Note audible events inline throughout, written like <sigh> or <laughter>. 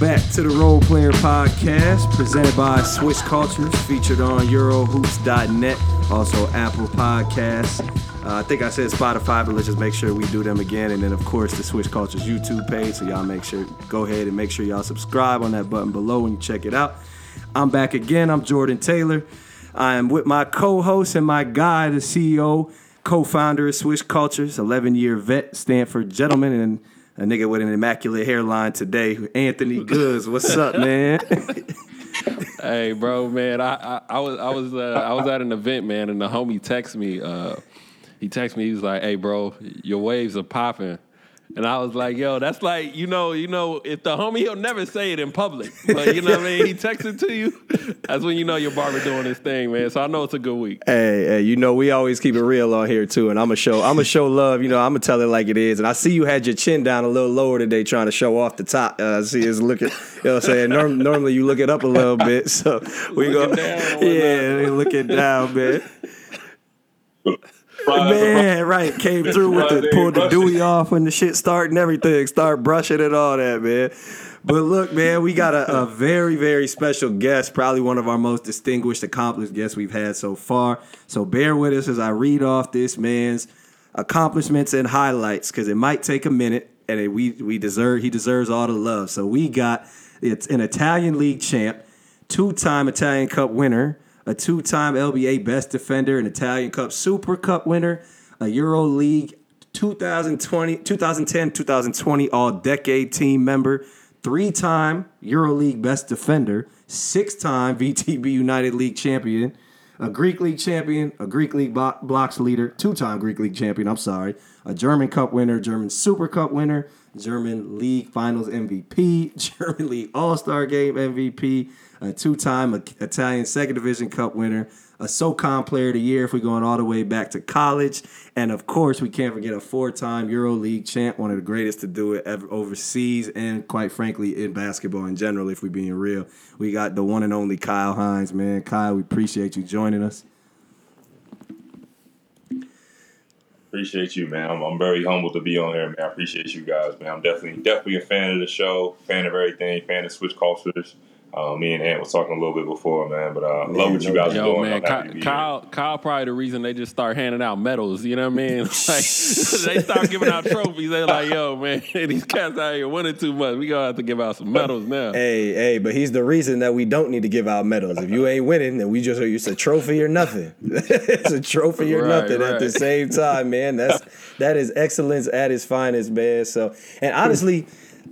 back to the Role Player Podcast, presented by Swish Cultures, featured on Eurohoops.net, also Apple Podcasts. Uh, I think I said Spotify, but let's just make sure we do them again. And then, of course, the Swish Cultures YouTube page. So y'all make sure, go ahead and make sure y'all subscribe on that button below you check it out. I'm back again. I'm Jordan Taylor. I am with my co-host and my guy, the CEO, co-founder of Swish Cultures, 11-year vet, Stanford gentleman, and a nigga with an immaculate hairline today, Anthony Goods. What's up, <laughs> man? hey, bro, man, I, I, I was I was uh, I was at an event, man, and the homie texted me. Uh, he texted me. He was like, "Hey, bro, your waves are popping." And I was like, yo, that's like, you know, you know, if the homie, he'll never say it in public. But you know what I mean? He texted to you. That's when you know your barber doing his thing, man. So I know it's a good week. Hey, hey, you know, we always keep it real on here too. And I'm gonna show I'm gonna show love, you know, I'm gonna tell it like it is. And I see you had your chin down a little lower today trying to show off the top. Uh, I see it's looking, you know what I'm saying? Norm, normally you look it up a little bit. So we go Yeah, looking down, man. <laughs> Man, right. Came through with the pulled the dewy off when the shit started and everything. Start brushing and all that, man. But look, man, we got a, a, very, very special guest, probably one of our most distinguished, accomplished guests we've had so far. So bear with us as I read off this man's accomplishments and highlights, because it might take a minute, and it, we we deserve he deserves all the love. So we got it's an Italian league champ, two-time Italian Cup winner, a two-time LBA Best Defender, an Italian Cup Super Cup winner, a Euro League 2020, 2010, 2020 All-Decade Team member, three-time EuroLeague Best Defender, six-time VTB United League champion, a Greek League champion, a Greek League blocks leader, two-time Greek League champion. I'm sorry, a German Cup winner, German Super Cup winner, German League Finals MVP, <laughs> German League All Star Game MVP, a two-time Italian Second Division Cup winner, a SoCon Player of the Year if we're going all the way back to college, and of course we can't forget a four-time EuroLeague champ, one of the greatest to do it ever overseas, and quite frankly in basketball in general. If we're being real, we got the one and only Kyle Hines, man. Kyle, we appreciate you joining us. Appreciate you, man. I'm, I'm, very humbled to be on here, man. I appreciate you guys, man. I'm definitely definitely a fan of the show, fan of everything, fan of Swish Cultures. Uh, me and Ant was talking a little bit before, man, but uh, love what you guys yo, are doing. Man, Kyle, Kyle, Kyle, probably the reason they just start handing out medals. You know what I mean? <laughs> Like <laughs> they start giving out trophies. They're like, "Yo, man, <laughs> these cats out here winning too much. We gonna have to give out some medals now." Hey, hey, but he's the reason that we don't need to give out medals. If you ain't winning, then we just it's a trophy or nothing. it's a trophy or right, nothing right. at the same time, man. That's that is excellence at its finest, man. So, and honestly.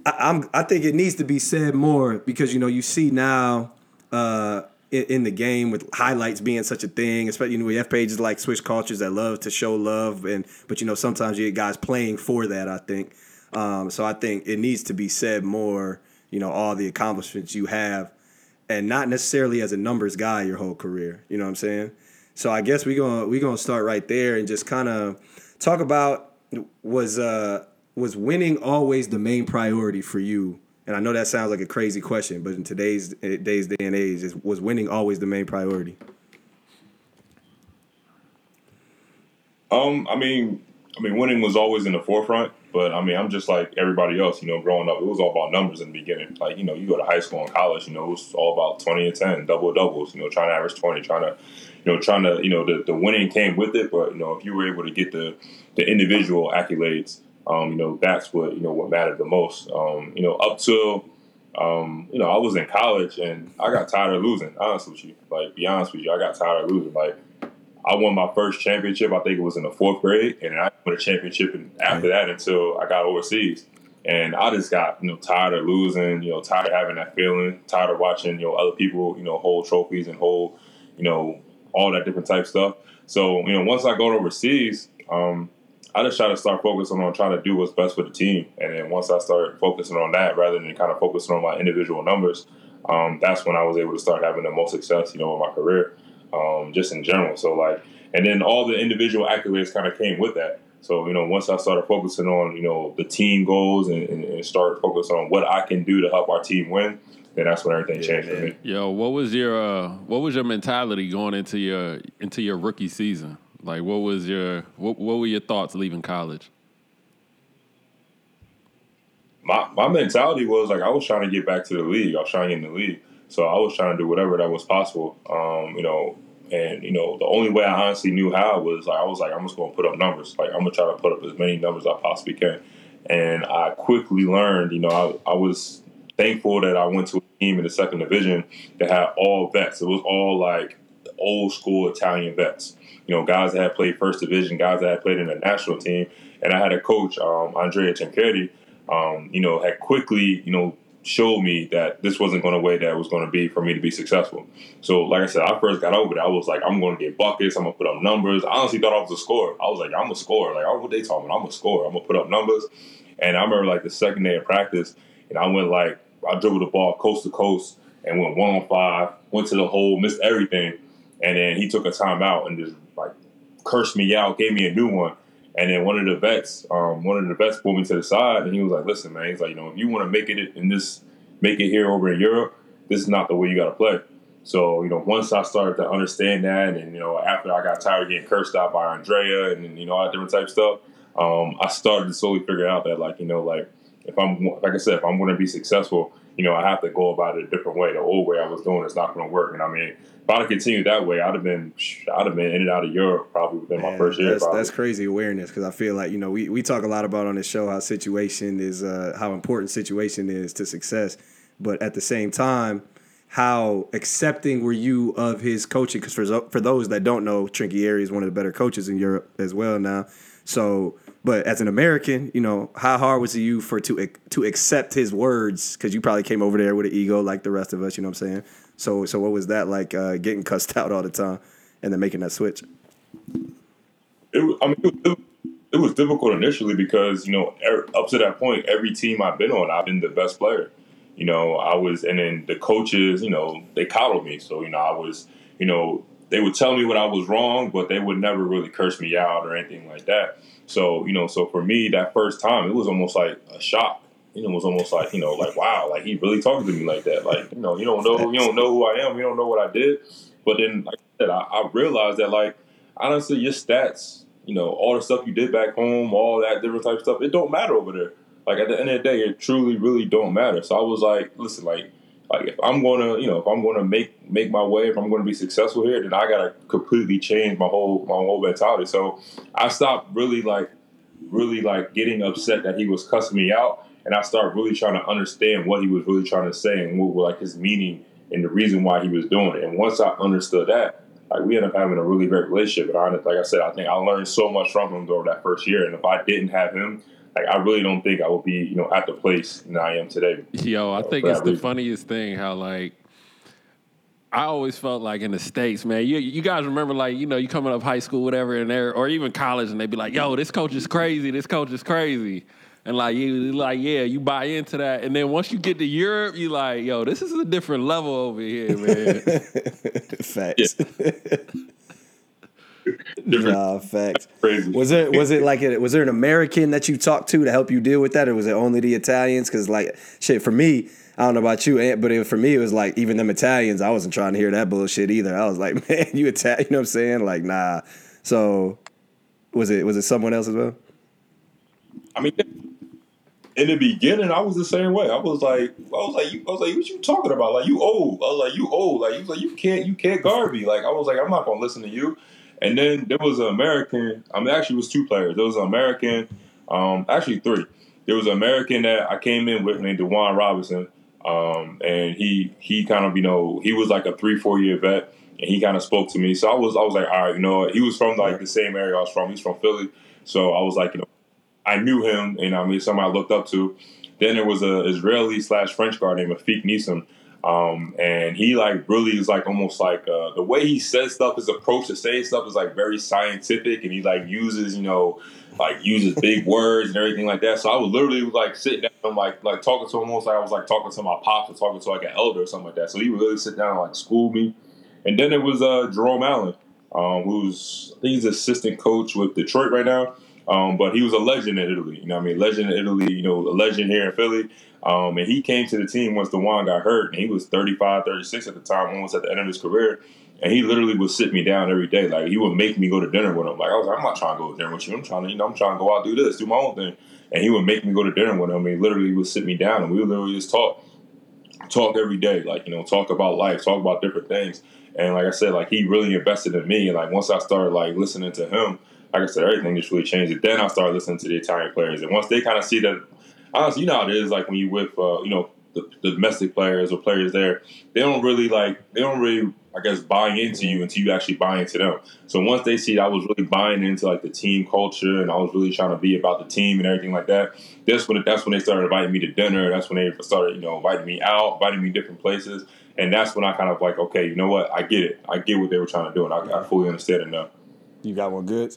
I, am I think it needs to be said more because you know you see now uh, in, in, the game with highlights being such a thing, especially you know we have pages like Swish Cultures that love to show love, and but you know sometimes you get guys playing for that. I think um, so. I think it needs to be said more. You know all the accomplishments you have, and not necessarily as a numbers guy your whole career. You know what I'm saying? So I guess we gonna we gonna start right there and just kind of talk about was uh was winning always the main priority for you? And I know that sounds like a crazy question, but in today's days day and age, is, was winning always the main priority? Um, I mean, I mean, winning was always in the forefront, but I mean, I'm just like everybody else. You know, growing up, it was all about numbers in the beginning. Like, you know, you go to high school and college, you know, it was all about 20 and 10, double doubles. You know, trying to average 20, trying to, you know, trying to, you know, the, the winning came with it. But you know, if you were able to get the the individual accolades um, you know, that's what you know what mattered the most. Um, you know, up till um, you know, I was in college and I got tired of losing. Honestly with you, like be honest with you, I got tired of losing. Like I won my first championship. I think it was in the fourth grade, and I won a championship after that until I got overseas. And I just got you know tired of losing. You know, tired of having that feeling. Tired of watching you know other people you know hold trophies and hold you know all that different type stuff. So you know, once I got overseas, um, I just try to start focusing on trying to do what's best for the team. And then once I start focusing on that rather than kind of focusing on my individual numbers, um, that's when I was able to start having the most success, you know, in my career, um, just in general. So like, and then all the individual accolades kind of came with that. So you know, once I started focusing on you know the team goals and, and, and start focusing on what I can do to help our team win, then that's when everything yeah, changed man. for me. Yo, what was your uh, what was your mentality going into your into your rookie season? Like, what was your what, what were your thoughts leaving college? my my mentality was like I was trying to get back to the league. I was trying to get in the league, so I was trying to do whatever that was possible. Um, you know, and you know, the only way I honestly knew how was like I was like I'm just gonna put up numbers. Like I'm gonna try to put up as many numbers as I possibly can. And I quickly learned, you know, I, I was thankful that I went to a team in the second division that had all vets. It was all like old school Italian vets. Know, guys that had played first division, guys that had played in the national team, and I had a coach, um, Andrea Trinchieri, um, you know, had quickly, you know, showed me that this wasn't going to way that it was going to be for me to be successful. So, like I said, I first got over it. I was like, I'm going to get buckets. I'm going to put up numbers. I honestly thought I was a scorer. I was like, I'm a scorer. Like, what they talking about? I'm a scorer. I'm going to put up numbers. And I remember like the second day of practice, and I went like, I dribbled the ball coast to coast and went one on five, went to the hole, missed everything. And then he took a timeout and just cursed me out, gave me a new one. And then one of the vets, um, one of the vets pulled me to the side and he was like, "Listen, man, he's like, you know, if you want to make it in this, make it here over in Europe, this is not the way you got to play." So you know, once I started to understand that, and you know, after I got tired of getting cursed out by Andrea and you know all that different type stuff, um, I started to slowly figure out that like you know, like if I'm like I said, if I'm going to be successful, you know, I have to go about it a different way. The old way I was doing is not going to work. And I mean, if I'd have continued that way, I'd have been, I'd have been in and out of Europe probably within Man, my first year. That's, that's crazy awareness because I feel like you know we, we talk a lot about on this show how situation is uh, how important situation is to success, but at the same time, how accepting were you of his coaching? Because for for those that don't know, Trinchieri is one of the better coaches in Europe as well now. So but as an American, you know, how hard was it you for to to accept his words? Because you probably came over there with an ego like the rest of us. You know what I'm saying? So so what was that like? Uh, getting <laughs> cussed out all the time and then making that switch. It, I mean, it, it was difficult initially because you know er, up to that point, every team I've been on, I've been the best player. You know, I was, and then the coaches, you know, they coddled me. So you know, I was, you know, they would tell me when I was wrong, but they would never really curse me out or anything like that. So, you know, so for me, that first time, it was almost like a shock. You know, was almost like, you know, like, wow, like he really talking to me like that. Like, you know, you don't know, you don't know who I am. You don't know what I did. But then, like I said, I, I realized that, like, honestly, your stats, you know, all the stuff you did back home, all that different type of stuff, it don't matter over there. Like, at the end of the day, it truly, really don't matter. So I was like, listen, like, like if I'm gonna, you know, if I'm gonna make make my way, if I'm gonna be successful here, then I gotta completely change my whole my whole mentality. So I stopped really like really like getting upset that he was cussing me out, and I started really trying to understand what he was really trying to say and what like his meaning and the reason why he was doing it. And once I understood that, like we ended up having a really great relationship. And honestly, like I said, I think I learned so much from him over that first year. And if I didn't have him, like I really don't think I would be, you know, at the place that I am today. Yo, I think it's the funniest thing how like I always felt like in the states, man. You you guys remember like you know you coming up high school, whatever, and there or even college, and they'd be like, "Yo, this coach is crazy. This coach is crazy." And like you, like yeah, you buy into that, and then once you get to Europe, you like, yo, this is a different level over here, man. <laughs> Facts. Nah, facts. Crazy. Was it was it like a, was there an American that you talked to to help you deal with that, or was it only the Italians? Because like shit, for me, I don't know about you, eh, but it, for me, it was like even them Italians. I wasn't trying to hear that bullshit either. I was like, <laughs> man, you Italian? You know what I'm saying? Like, nah. So was it was it someone else as well? I mean, in the beginning, I was the same way. I was like, I was like, you, I was like, what you talking about? Like, you old? I was like, you old? Like, you like, you can't, you can't guard me. Like, I was like, I'm not gonna listen to you. And then there was an American. I mean, actually, it was two players. There was an American, um, actually three. There was an American that I came in with named Dewan Robinson, um, and he he kind of you know he was like a three four year vet, and he kind of spoke to me. So I was I was like, all right, you know, he was from like the same area I was from. He's from Philly, so I was like, you know, I knew him, and I mean, somebody I looked up to. Then there was a Israeli slash French guy named Afik Nissim um, and he like really is like almost like uh, the way he says stuff, his approach to saying stuff is like very scientific, and he like uses you know like uses big <laughs> words and everything like that. So I was literally like sitting down, like like talking to him almost like I was like talking to my pops or talking to like an elder or something like that. So he would really sit down and like school me. And then it was uh, Jerome Allen, um, who's I think he's assistant coach with Detroit right now. Um, but he was a legend in Italy. You know, I mean, legend in Italy. You know, a legend here in Philly. Um, and he came to the team once Dewan got hurt, and he was 35, 36 at the time, almost at the end of his career. And he literally would sit me down every day. Like he would make me go to dinner with him. Like I was like, I'm not trying to go to dinner with you. I'm trying to, you know, I'm trying to go out do this, do my own thing. And he would make me go to dinner with him. He literally would sit me down and we would literally just talk, talk every day. Like you know, talk about life, talk about different things. And like I said, like he really invested in me. And like once I started like listening to him, like I said, everything just really changed. It. Then I started listening to the Italian players, and once they kind of see that, honestly, you know how it is. Like when you with uh, you know the, the, domestic players or players there, they don't really like they don't really I guess buy into you until you actually buy into them. So once they see that I was really buying into like the team culture and I was really trying to be about the team and everything like that, that's when that's when they started inviting me to dinner. That's when they started you know inviting me out, inviting me different places, and that's when I kind of like okay, you know what, I get it, I get what they were trying to do, and I, I fully understand it now. You got one good.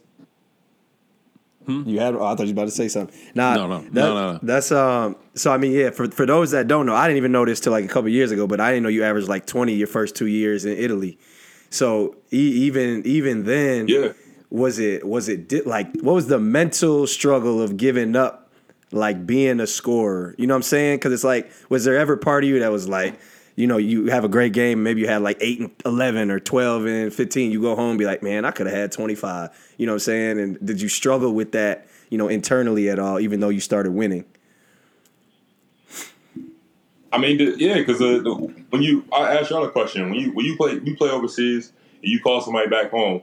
Hmm? You had? Oh, I thought you were about to say something. Nah, no, no, that, no, no, no. That's um. So I mean, yeah. For for those that don't know, I didn't even know this till like a couple years ago. But I didn't know you averaged like twenty your first two years in Italy. So e- even even then, yeah. Was it was it di- like what was the mental struggle of giving up, like being a scorer? You know what I'm saying? Because it's like, was there ever part of you that was like? you know, you have a great game. Maybe you had like eight and eleven or twelve and fifteen. You go home, and be like, man, I could have had twenty five. You know what I'm saying? And did you struggle with that, you know, internally at all, even though you started winning? I mean, the, yeah, because when you, I asked y'all a question. When you when you play you play overseas and you call somebody back home,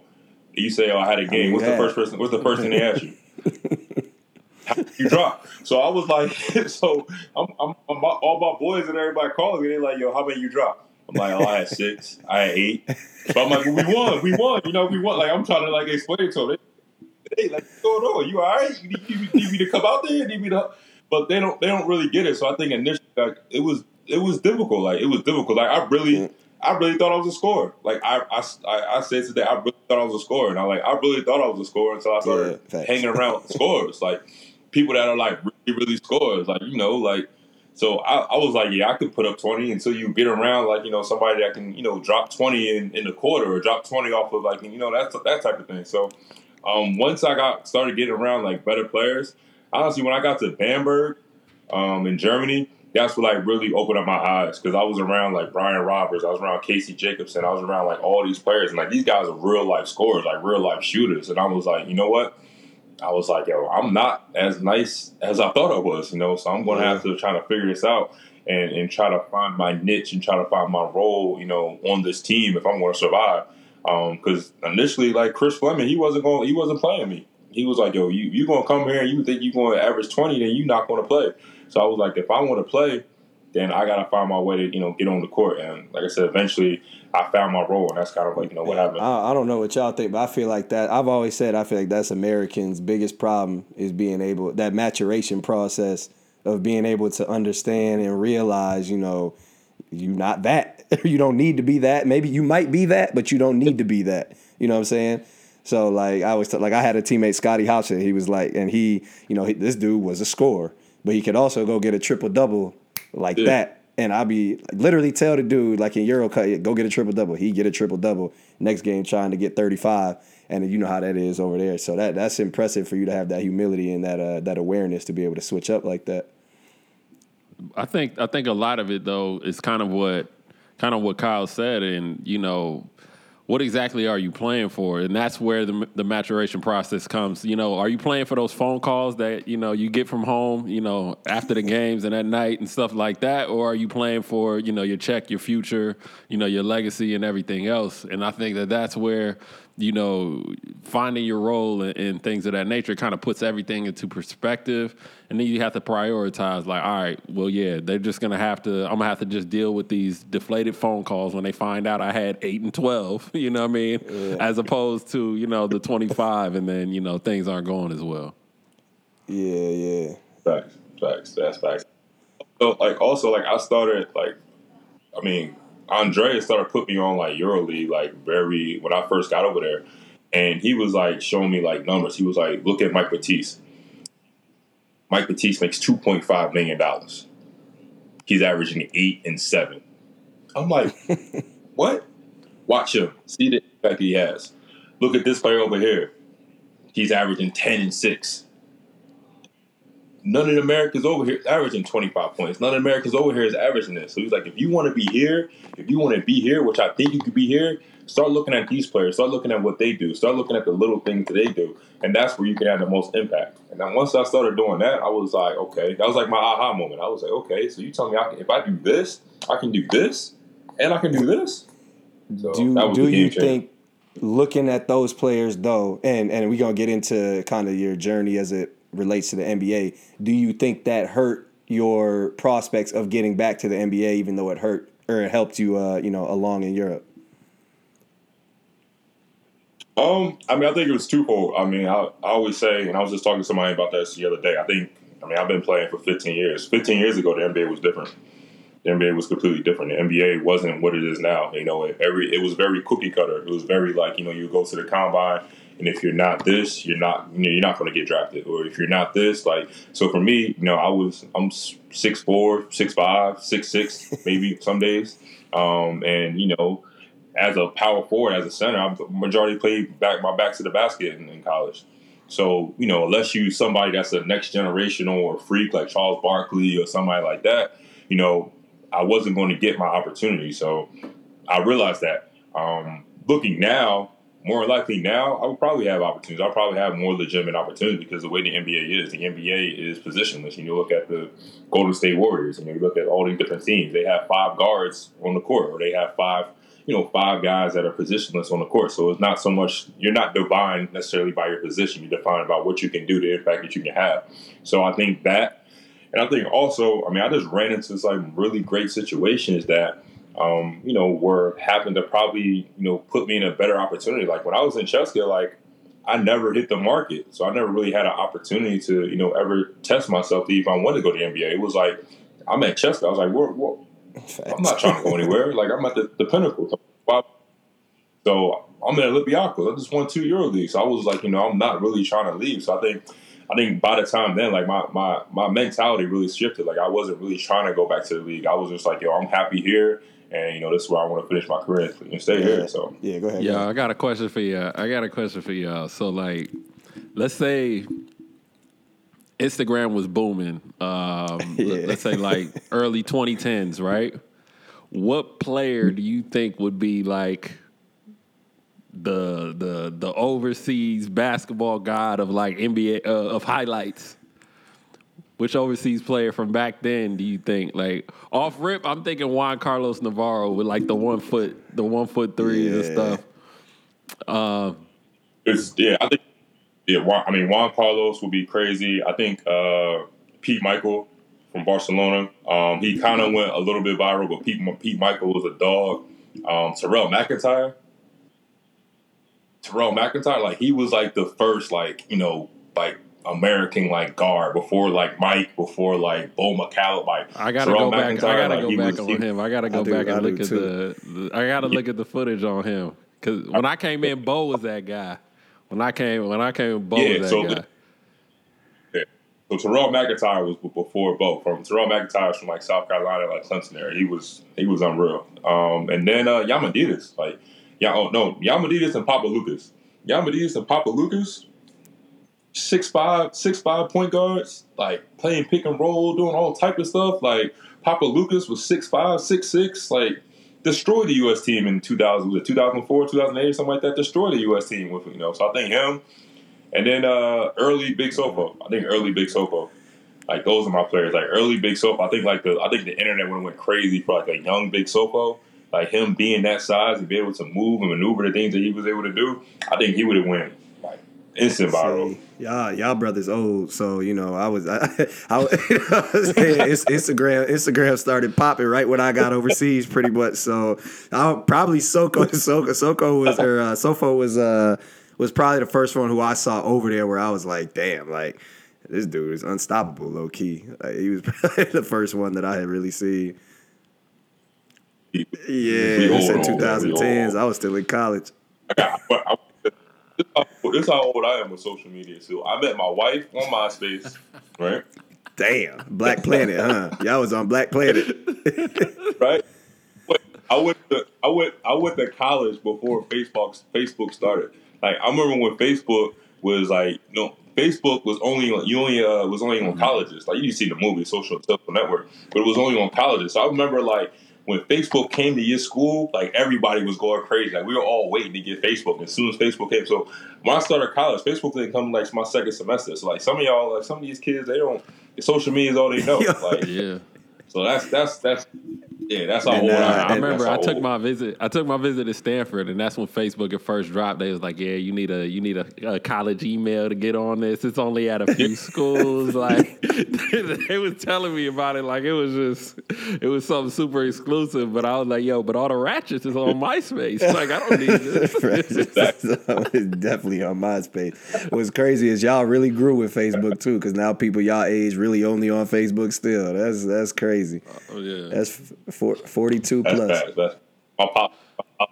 and you say, "Oh, I had a game." Oh, what's the first person? What's the first thing they ask you? <laughs> you drop. So I was like, <laughs> so I'm, I'm, I'm, all my boys and everybody calling me. They're like, yo, how many you drop? I'm like, oh, I had six. I had eight. But I'm like, well, we won. We won. You know, we won. Like, I'm trying to, like, explain to them. Hey, like, what's going on? You all right? You need, you need me to come out there? You need me to... But they don't, they don't really get it. So I think initially, like, it was, it was difficult. Like, it was difficult. Like, I really... Mm. I really thought I was a scorer. Like I, I, I said today, I really thought I was a scorer, and I like I really thought I was a scorer until I started yeah, hanging around with scores. Like people that are like really, really scores. Like, you know, like, so I, I, was like, yeah, I could put up 20 until you get around, like, you know, somebody that can, you know, drop 20 in, in the quarter or drop 20 off of, like, you know, that's that type of thing. So um, once I got started getting around, like, better players, honestly, when I got to Bamberg um, in Germany, that's what like really opened up my eyes because I was around like Brian Roberts, I was around Casey Jacobsen, I was around like all these players, and like these guys are real life scorers, like real life shooters, and I was like, you know what? I was like, yo, I'm not as nice as I thought I was, you know, so I'm going to have to try to figure this out and, and try to find my niche and try to find my role, you know, on this team if I'm going to survive. Because um, initially, like Chris Fleming, he wasn't going, he wasn't playing me. He was like, yo, you you gonna come here and you think you're going to average 20, then you're not going to play. So I was like, if I want to play, then I got to find my way to you know get on the court. And like I said, eventually I found my role, and that's kind of like you know what happened. I, I, don't know what y'all think, but I feel like that. I've always said I feel like that's Americans' biggest problem is being able that maturation process of being able to understand and realize, you know, you're not that. <laughs> you don't need to be that. Maybe you might be that, but you don't need to be that. You know what I'm saying? So like I was t- like I had a teammate Scotty Houser. He was like, and he, you know, he, this dude was a scorer, but he could also go get a triple double like yeah. that and I be literally tell the dude like in Euro Cup, go get a triple double. He get a triple double next game, trying to get thirty five, and you know how that is over there. So that that's impressive for you to have that humility and that uh, that awareness to be able to switch up like that. I think I think a lot of it though is kind of what kind of what Kyle said, and you know what exactly are you playing for? And that's where the, the maturation process comes. You know, are you playing for those phone calls that, you know, you get from home, you know, after the games and at night and stuff like that? Or are you playing for, you know, your check, your future, you know, your legacy and everything else? And I think that that's where you know, finding your role and, and, things of that nature kind of puts everything into perspective. And then you have to prioritize, like, all right, well, yeah, they're just gonna have to. I'm gonna have to just deal with these deflated phone calls when they find out I had eight and twelve. <laughs> You know what I mean? Yeah. As opposed to you know the 25, and then you know things aren't going as well. Yeah, yeah. Facts, facts. That's facts. So, like, also, like, I started like, I mean, Andreas started putting me on like EuroLeague like very when I first got over there, and he was like showing me like numbers. He was like, "Look at Mike Batiste. Mike Batiste makes two point five million dollars. He's averaging eight and seven. I'm like, <laughs> what? Watch him. See the impact he has. Look at this player over here. He's averaging ten and six. None of the Americans over here is averaging 25 points. None of the Americans over here is averaging this. So he's like, if you want to be here, if you want to be here, which I think you could be here, start looking at these players. Start looking at what they do. Start looking at the little things that they do, and that's where you can have the most impact. And then once I started doing that, I was like, okay, that was like my aha moment. I was like, okay, so you tell me I can, if I do this, I can do this, and I can do this. So do do you think looking at those players though, and and we're gonna get into kind of your journey as it relates to the NBA. Do you think that hurt your prospects of getting back to the NBA, even though it hurt or it helped you, uh, you know, along in Europe? Um, I mean, I think it was twofold. I mean, I, I always say, and I was just talking to somebody about this the other day. I think, I mean, I've been playing for 15 years. 15 years ago, the NBA was different. The NBA was completely different. The NBA wasn't what it is now. You know, every it was very cookie cutter. It was very like you know, you go to the combine, and if you're not this, you're not you know, you're not going to get drafted. Or if you're not this, like so for me, you know, I was I'm six four, six five, six six, <laughs> maybe some days, um, and you know as a power forward, as a center, I'm majority played back my back to the basket in, in, college. So you know, unless you somebody that's a next generational or freak like Charles Barkley or somebody like that, you know, I wasn't going to get my opportunity. So I realized that. Um, looking now, more likely now, I would probably have opportunities. I'll probably have more legitimate opportunities because the way the NBA is, the NBA is positionless. You look at the Golden State Warriors, and you look at all these different teams. They have five guards on the court, or they have five you know, five guys that are positionless on the court. So it's not so much you're not defined necessarily by your position. You're defined by what you can do, the impact that you can have. So I think that, and I think also, I mean, I just ran into some really great situations that, um, you know, were happened to probably, you know, put me in a better opportunity. Like when I was in CSKA, like I never hit the market, so I never really had an opportunity to, you know, ever test myself to even want to go to the NBA. It was like I'm at CSKA. I was like, what Facts. I'm not trying to go anywhere. Like I'm at the, the pinnacle. So I'm in Olympiacos. I just won two Euro leagues. So I was like, you know, I'm not really trying to leave. So I think I think by the time then, like my my my mentality really shifted. Like I wasn't really trying to go back to the league. I was just like, yo, I'm happy here, and you know, this is where I want to finish my career and stay yeah. here. So yeah, go ahead. Yeah, go I got a question for you. I got a question for y'all. So like, let's say Instagram was booming. Um, <laughs> yeah. Let's say like early 2010s, right? what player do you think would be like the the the overseas basketball god of like NBA uh, of highlights? Which overseas player from back then do you think? Like off rip, I'm thinking Juan Carlos Navarro with like the one foot, the one foot threes yeah. and stuff. Um, it's yeah, I think yeah. Juan, I mean, Juan Carlos would be crazy. I think uh, Pete Mickeal from Barcelona. Um, he kind of went a little bit viral, but Pete, Pete Mickeal was a dog. Um, Terrell McIntyre. Terrell McIntyre, like he was like the first, like you know, like American like guard before like Mike, before like Bo McCalebb. Like I gotta Terrell go back. McIntyre, I gotta like, go back was, on he, him. I gotta go I back do, and look at the, the, I gotta look at the footage on him because when I came in, Bo was that guy. When I came, when I came, Bo yeah, was that so guy. The, so Terrell McIntyre was before Bo. From Terrell McIntyre from like South Carolina, like Clemson area. He was he was unreal. Um, and then uh, Diamantidis, like yeah, oh no, Diamantidis and Papaloukas. Diamantidis and Papaloukas, six five, six five point guards, like playing pick and roll, doing all type of stuff. Like Papaloukas was six five, six six, like destroyed the U.S. team in 2000, was it 2004, 2008, something like that. Destroyed the U.S. team with you know. So I think him and then uh, early Big Sofo. I think early Big Sofo. Like those are my players. Like early Big Sofo. I think like the I think the internet would went crazy for like a young Big Sofo. Like him being that size and be able to move and maneuver the things that he was able to do. I think he would have like instant viral. y'all, y'all brothers old, so you know I was, <laughs> I, I, Instagram, Instagram started popping right when I got overseas, pretty much. So I probably Soko, <laughs> Soko, Soko was or uh, Sofo was. uh was probably the first one who I saw over there where I was like, damn, like this dude is unstoppable, low key. Like, he was <laughs> probably the first one that I had really seen. Yeah, it's in 2010s. I was still in college. I got, this is how old I am with social media too. I met my wife on MySpace, right? Damn, Black Planet, huh? Y'all was on Black Planet, <laughs> right? I went to I went I went to college before Facebook Facebook started. Like I remember when Facebook was like, you know, Facebook was only on, you only uh, was only on colleges. Like you see the movie Social Social Network, but it was only on colleges. So I remember like when Facebook came to your school, like everybody was going crazy. Like we were all waiting to get Facebook. As soon as Facebook came, so when I started college, Facebook didn't come like my second semester. So like some of y'all, like some of these kids, they don't. Social media is all they know. <laughs> Like Yeah. so that's that's that's yeah, that's how And, uh, I. I remember I took old. my visit. I took my visit to Stanford, and that's when Facebook at first dropped. They was like, "Yeah, you need a you need a, a college email to get on this. It's only at a few <laughs> schools." Like <laughs> they was telling me about it, like it was just it was something super exclusive. But I was like, "Yo, but all the ratchets is on MySpace. Like I don't need <laughs> this." it's definitely on MySpace. What's crazy is y'all really grew with Facebook too, because now people y'all age really only on Facebook still. That's that's crazy. oh yeah. That's four, 42 That's plus. bad. That's my pop. My,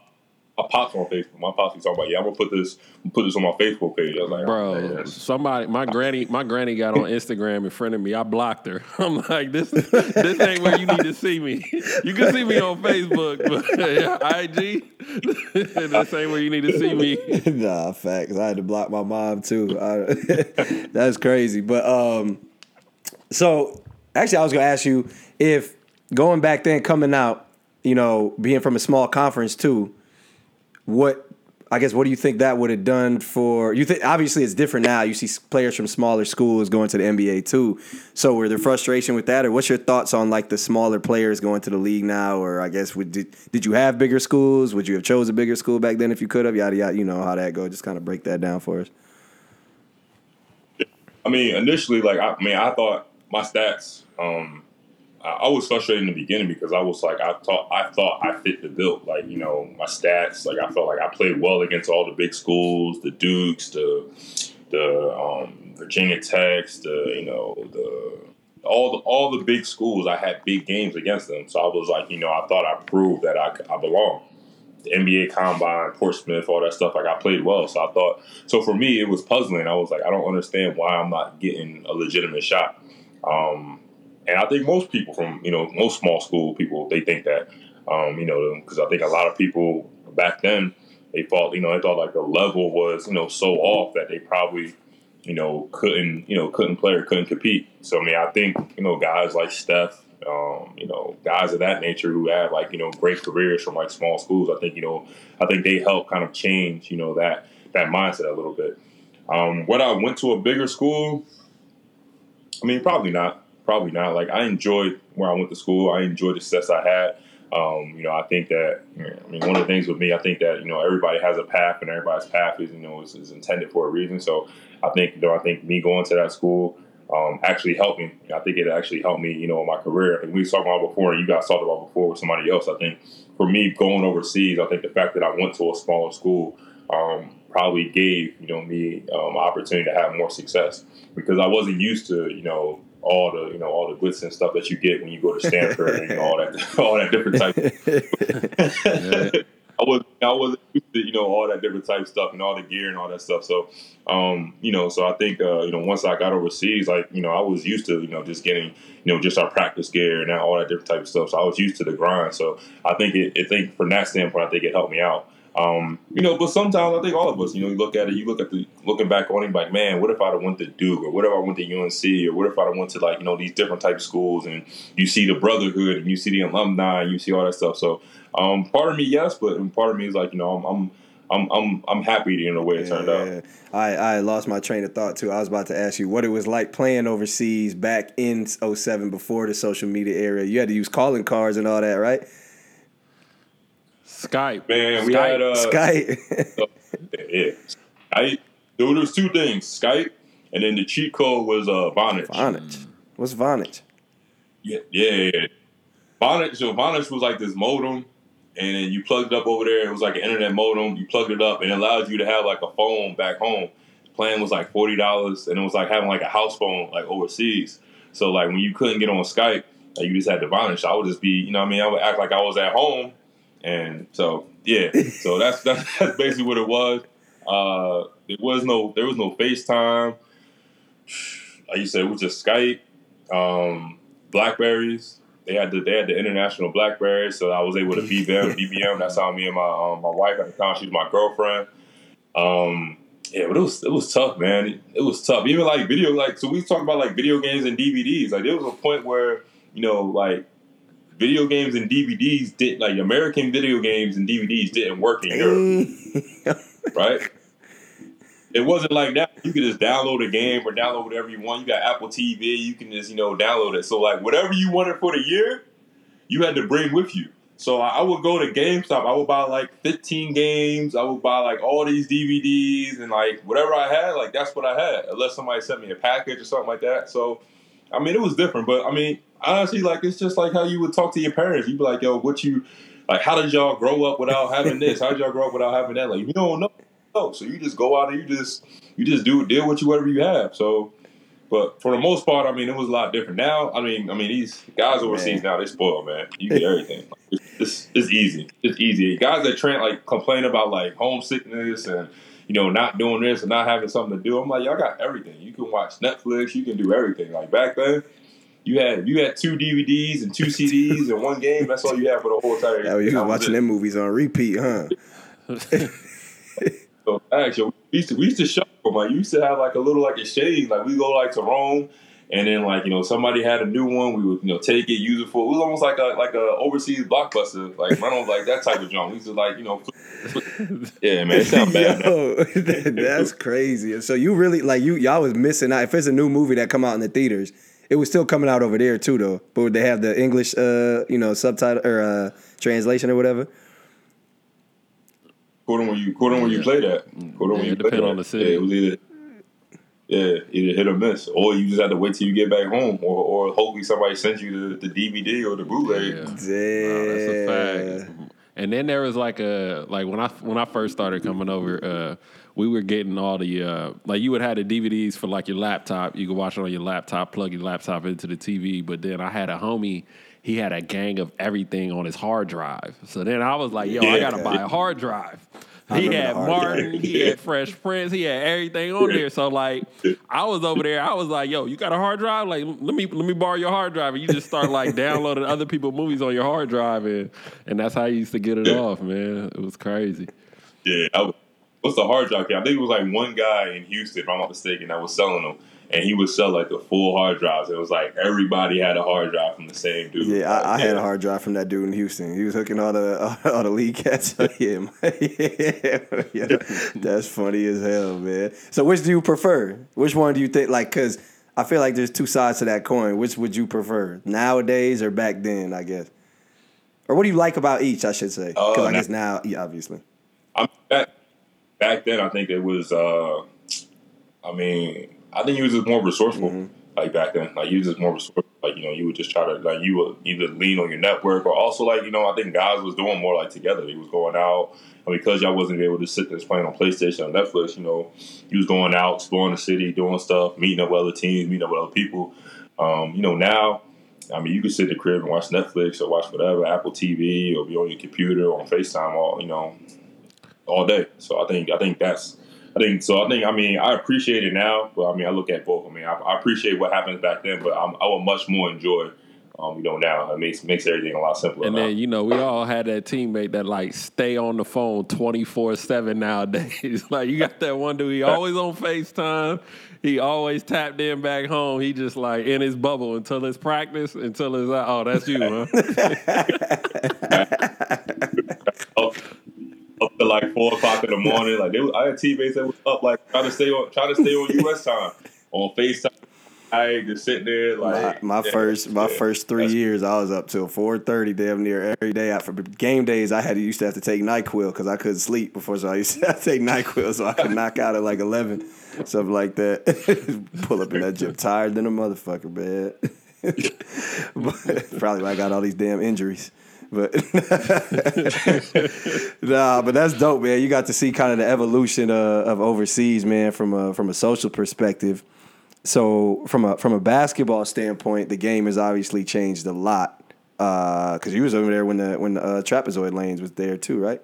my pop's on Facebook. My pop's talking about, yeah, I'm gonna put this, put this on my Facebook page. I was like, Bro, oh, somebody, my granny, my granny got on Instagram in front of me. I blocked her. <laughs> I'm like, this, <laughs> this ain't where you need to see me. You can see me on Facebook, <laughs> but IG, this ain't where you need to see me. nah, facts. I had to block my mom too. I, that's crazy. But um, so actually, I was gonna ask you if going back then, coming out, you know, being from a small conference too, what I guess what do you think that would have done for you? Think obviously it's different now. You see players from smaller schools going to the NBA too. So were there frustration with that, or what's your thoughts on like the smaller players going to the league now? Or I guess would did, did you have bigger schools? Would you have chose a bigger school back then if you could have? Yada yada. You know how that go. Just kind of break that down for us. I mean, initially, like, I, I mean, I thought my stats. Um, I, was frustrated in the beginning because I was like, I thought, I thought I fit the bill. Like, you know, my stats. Like, I felt like I played well against all the big schools, the Dukes, the the um, Virginia Techs, the you know, the all the all the big schools. I had big games against them, so I was like, you know, I thought I proved that I, I belong. The NBA Combine, Portsmouth, all that stuff. Like I played well, so I thought. So for me, it was puzzling. I was like, I don't understand why I'm not getting a legitimate shot. Um, and I think most people from you know most small school people they think that. Um, you know, because I think a lot of people back then they thought you know they thought like the level was you know so off that they probably you know couldn't you know couldn't play or couldn't compete. So I mean, I think you know guys like Steph, um, you know guys of that nature who had like you know great careers from like small schools. I think you know I think they help kind of change you know that that mindset a little bit. Um, when I went to a bigger school, I mean, probably not. Probably not. Like I enjoyed where I went to school. I enjoyed the success I had. Um, you know, I think that. I mean, one of the things with me, I think that you know everybody has a path, and everybody's path is you know is, is intended for a reason. So I think you know I think me going to that school um, actually helped me. I think it actually helped me. You know, in my career. Think we talked about before, and you guys talked about before with somebody else. I think for me going overseas, I think the fact that I went to a smaller school. Um, probably gave you know me um, opportunity to have more success because I wasn't used to you know all the you know all the glitz and stuff that you get when you go to Stanford and you know, all that <laughs> all that different type. <laughs> <laughs> I was I wasn't used to you know all that different type of stuff and all the gear and all that stuff. So um, you know, so I think uh, you know once I got overseas, like you know I was used to you know just getting you know just our practice gear and all that different type of stuff. So I was used to the grind. So I think it, I think from that standpoint, I think it helped me out. Um, you know, but sometimes I think all of us, you know, you look at it, you look at the looking back on it, like, man, what if I'd have went to Duke, or what if I went to UNC, or what if I'd have went to like you know these different type of schools, and you see the brotherhood, and you see the alumni, and you see all that stuff. So, um, part of me, yes, but part of me is like, you know, I'm I'm I'm I'm, I'm happy in the way it turned out. I, I lost my train of thought too. I was about to ask you what it was like playing overseas back in 07 before the social media era. You had to use calling cards and all that, right? Skype, Man, we Skype. had uh, Skype. <laughs> yeah, Skype. There was two things, Skype, and then the cheat code was uh Vonage. Vonage. What's Vonage? Yeah, yeah, yeah. Vonage, so Vonage was like this modem, and then you plugged it up over there. It was like an internet modem. You plugged it up, and it allowed you to have like a phone back home. The plan was like forty dollars, and it was like having like a house phone like overseas. So like when you couldn't get on Skype, like, you just had the Vonage. I would just be, you know, what I mean, I would act like I was at home, and so yeah. So that's <laughs> that's, that's basically what it was. Uh, there was no there was no FaceTime. Like you said, it was just Skype. Um, Blackberries. They had the they had the international Blackberries, so I was able to BBM. BBM. That's how me and my um, my wife at the time. She was my girlfriend. Um, Yeah, but it was it was tough, man. It, it was tough. Even like video, like so we talk about like video games and DVDs. Like there was a point where you know like video games and DVDs did like American video games and DVDs didn't work in Europe, right? It wasn't like that. You could just download a game or download whatever you want. You got Apple TV, you can just you know download it. So like whatever you wanted for the year, you had to bring with you. So I would go to GameStop. I would buy like 15 games. I would buy like all these DVDs and like whatever I had, like that's what I had. Unless somebody sent me a package or something like that. So I mean, it was different. But I mean, honestly, like it's just like how you would talk to your parents. You'd be like, "Yo, what you like? How did y'all grow up without having this? How did y'all grow up without having that? Like you don't know. No, So you just go out and you just you just do deal with you whatever you have. So but for the most part, I mean, it was a lot different. Now, I mean, I mean, these guys overseas man. now they spoil, man. You get everything. Like, it's, it's easy. It's easy. Guys that train like complain about like homesickness and you know not doing this and not having something to do. I'm like, y'all got everything. You can watch Netflix. You can do everything. Like back then, you had you had two DVDs and two CDs and one game. That's all you had for the whole entire. Yeah, you was watching them movies on repeat, huh? <laughs> so actually, we used to we used to shop them. Like, you used to have like a little like a shade. Like we go like to Rome, and then like you know somebody had a new one. We would you know take it, use it for. It was almost like a like a overseas blockbuster, like on like that type of junk. We used to like you know. yeah, man, it sounds <laughs> bad. Yo, that's crazy. So you really like you y'all was missing out. If it's a new movie that come out in the theaters, it was still coming out over there too though. But would they have the English uh you know subtitle or uh translation or whatever? According where you according where you play that. According yeah, where you play on the city. Yeah, it was either yeah, either hit or miss, or you just have to wait till you get back home, or, or hopefully somebody sends you the, the DVD or the Blu-ray. Yeah. Damn. that's a fact. And then there was like a like when I when I first started coming over, uh, we were getting all the uh, like you would have the DVDs for like your laptop. You could watch it on your laptop, plug your laptop into the TV. But then I had a homie he had a gang of everything on his hard drive. So then I was like, yo, yeah, I gotta buy a hard drive. He had Martin, he had Fresh Prince, he had everything on there. So like, I was over there. I was like, "Yo, you got a hard drive? Like, let me let me borrow your hard drive." And you just start like downloading other people's movies on your hard drive, and and that's how you used to get it off, man. It was crazy. Yeah, I, what's the hard drive? I think it was like one guy in Houston, if I'm not mistaken, that was selling them and he would sell like the full hard drives. It was like everybody had a hard drive from the same dude. Yeah, I, I had a hard drive from that dude in Houston. He was hooking all the <laughs> all the lead cats. <laughs> yeah, yeah, <laughs> yeah, that's funny as hell, man. So, which do you prefer? Which one do you think? Like, cause I feel like there's two sides to that coin. Which would you prefer nowadays or back then? I guess. Or what do you like about each? I should say, because uh, I guess now, yeah, obviously. I'm back, back then. I think it was. uh I mean, I think he was just more resourceful. Mm-hmm. Like back then, like you was just more resourceful. Like you know, you would just try to like you would either lean on your network or also like you know, I think guys was doing more like together. He was going out, and because y'all wasn't able to sit there playing on PlayStation or Netflix, you know, he was going out, exploring the city, doing stuff, meeting up with other teams, meeting up with other people. Um, you know, now I mean, you can sit in the crib and watch Netflix or watch whatever, Apple TV, or be on your computer or on FaceTime all you know, all day. So I think I think that's I think so. I think I mean I appreciate it now, but I mean I look at both. I mean I, I appreciate what happens back then, but I'm, i would much more enjoy. Um, you know now it makes makes everything a lot simpler. And now. then you know we all had that teammate that like stay on the phone twenty four seven nowadays. <laughs> like you got that one dude, he always on Facetime. He always tapped in back home. He just like in his bubble until it's practice, until it's like, oh that's you, huh? <laughs> <laughs> like four o'clock in the morning. Like they, was, I had teammates that was up like trying to stay on trying to stay on U.S. time on Facetime. I just sitting there like my, my yeah, first my yeah, first three years I was up till four thirty damn near every day. For game days I had to used to have to take Nyquil because I couldn't sleep before, so I used to, <laughs> to take Nyquil so I could knock out at like eleven, something like that. <laughs> Pull up in that gym tired than a motherfucker, man. <laughs> Probably why I got all these damn injuries. But <laughs> nah, but that's dope, man. You got to see kind of the evolution uh, of overseas, man, from a from a social perspective. So from a from a basketball standpoint, the game has obviously changed a lot. Because uh, you was over there when the when the uh, trapezoid lanes was there too, right?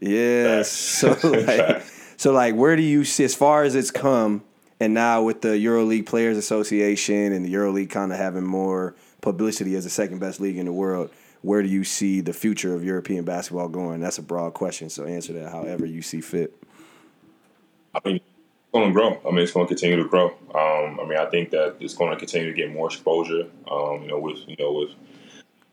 Yeah. So <laughs> like, so like, where do you see as far as it's come, and now with the EuroLeague Players Association and the EuroLeague kind of having more publicity as the second best league in the world, where do you see the future of European basketball going? That's a broad question, so answer that however you see fit. I mean, it's going to grow. I mean, it's going to continue to grow. Um, I mean, I think that it's going to continue to get more exposure. Um, you know, with you know with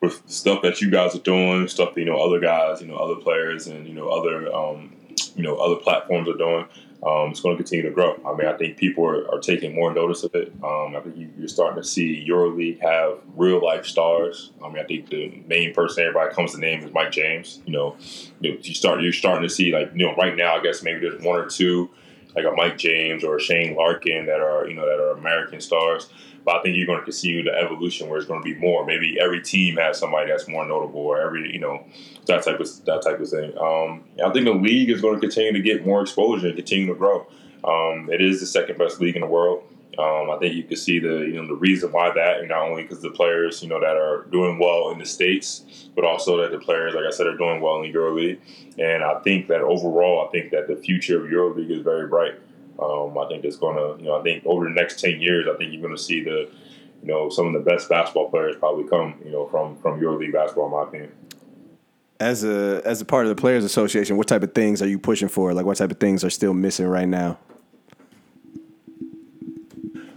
with stuff that you guys are doing, stuff that, you know other guys, you know other players, and you know other um, you know other platforms are doing. Um, it's going to continue to grow. I mean, I think people are, are taking more notice of it. Um, I think you, are starting to see EuroLeague have real life stars. I mean, I think the main person everybody comes to name is Mike James. You know, you start you're starting to see like you know right now. I guess maybe there's one or two like a Mike James or a Shane Larkin that are you know that are American stars. But I think you're going to continue the evolution where it's going to be more. Maybe every team has somebody that's more notable, or every you know that type of that type of thing. Um, I think the league is going to continue to get more exposure and continue to grow. Um, it is the second best league in the world. Um, I think you can see the you know the reason why that, and not only because the players you know that are doing well in the states, but also that the players, like I said, are doing well in EuroLeague. And I think that overall, I think that the future of EuroLeague is very bright. Um, I think it's going to, you know, I think over the next ten years, I think you're going to see the, you know, some of the best basketball players probably come, you know, from from EuroLeague basketball, in my opinion. As a as a part of the Players Association, what type of things are you pushing for? Like, what type of things are still missing right now?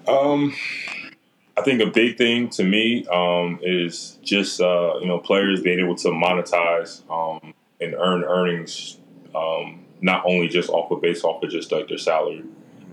Um, I think a big thing to me um, is just uh, you know players being able to monetize um, and earn earnings um, not only just off of base off of just like their salary.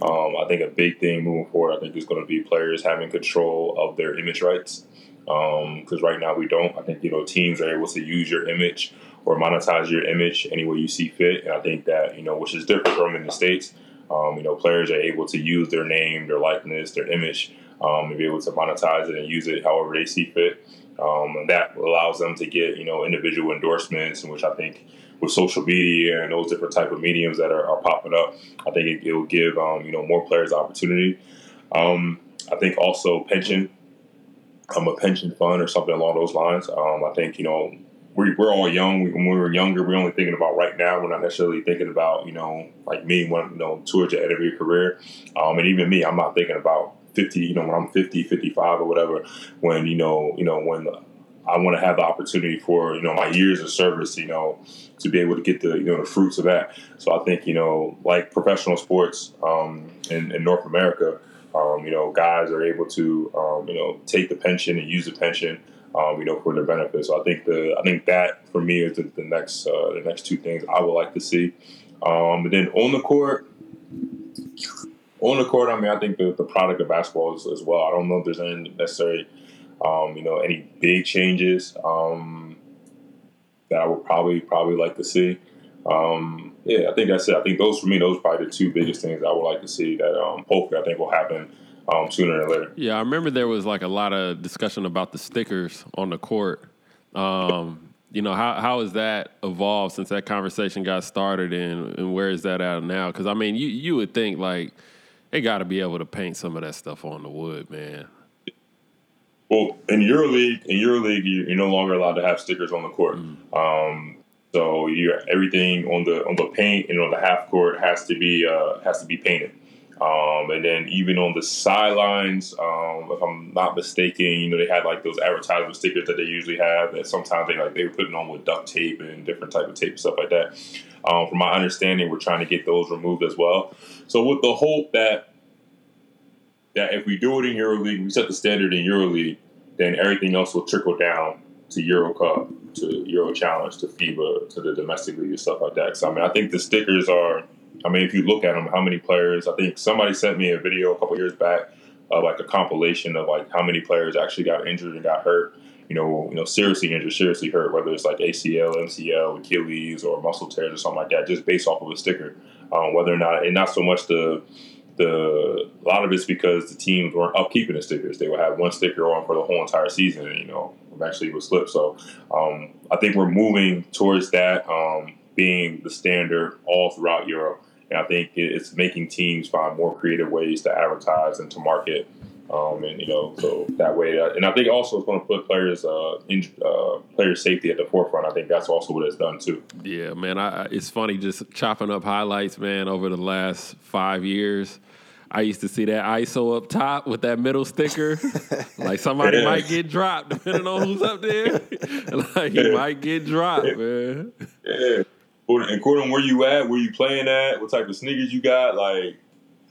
Um, I think a big thing moving forward, I think, is going to be players having control of their image rights. Because um, right now we don't. I think you know teams are able to use your image or monetize your image any way you see fit, and I think that you know which is different from in the states. Um, you know, players are able to use their name, their likeness, their image, um, and be able to monetize it and use it however they see fit. Um, and that allows them to get you know individual endorsements, which I think with social media and those different type of mediums that are, are popping up, I think it, will give um, you know more players opportunity. Um, I think also pension, um, a pension fund or something along those lines. Um, I think you know we, we're all young. when we were younger, we're only thinking about right now. We're not necessarily thinking about you know like me when you know towards the end of your career, um, and even me, I'm not thinking about 50. You know when I'm 50, 55 or whatever. When you know you know when I want to have the opportunity for you know my years of service, you know, to be able to get the you know the fruits of that. So I think you know like professional sports um, in, in, North America, um, you know, guys are able to um, you know take the pension and use the pension, um, you know, for their benefit. So I think the I think that for me is the, the next uh, the next two things I would like to see. Um, and then on the court, on the court, I mean, I think the, the product of basketball is as well. I don't know if there's any necessary um, you know, any big changes um, that I would probably probably like to see. Um, yeah, I think that's it. I think those for me, those are probably the two biggest things I would like to see that um, hopefully I think will happen um, sooner than later. Yeah, I remember there was like a lot of discussion about the stickers on the court. Um, you know, how how has that evolved since that conversation got started, and, and where is that at now? Because I mean, you you would think like they got to be able to paint some of that stuff on the wood, man. Well, in EuroLeague, in EuroLeague, you're no longer allowed to have stickers on the court. Mm. Um, so you everything on the on the paint and on the half court has to be uh, has to be painted. Um, and then even on the sidelines, um, if I'm not mistaken, you know they had like those advertisement stickers that they usually have that sometimes they like they were putting on with duct tape and different type of tape and stuff like that. Um, from my understanding, we're trying to get those removed as well. So with the hope that that if we do it in EuroLeague, we set the standard in EuroLeague, then everything else will trickle down to Euro Cup, to Euro Challenge, to FIBA, to the domestic league and stuff like that. So I mean, I think the stickers are. I mean, if you look at them, how many players? I think somebody sent me a video a couple years back of like a compilation of like how many players actually got injured and got hurt. You know, you know, seriously injured, seriously hurt, whether it's like ACL, MCL, Achilles, or muscle tears or something like that, just based off of a sticker. Um, whether or not, and not so much the the a lot of it's because the teams weren't upkeeping the stickers. They would have one sticker on for the whole entire season, and you know, eventually it would slip. So um, I think we're moving towards that um, being the standard all throughout Europe, and I think it's making teams find more creative ways to advertise and to market. Um, and you know, so that way, uh, and I think also it's going to put players, uh, in, uh, player safety at the forefront. I think that's also what it's done too. Yeah, man. I, it's funny just chopping up highlights, man, over the last five years. I used to see that ISO up top with that middle sticker. <laughs> like somebody yeah. might get dropped depending on who's up there. <laughs> like he might get dropped, man. Yeah. according where you at, where you playing at, what type of sneakers you got, like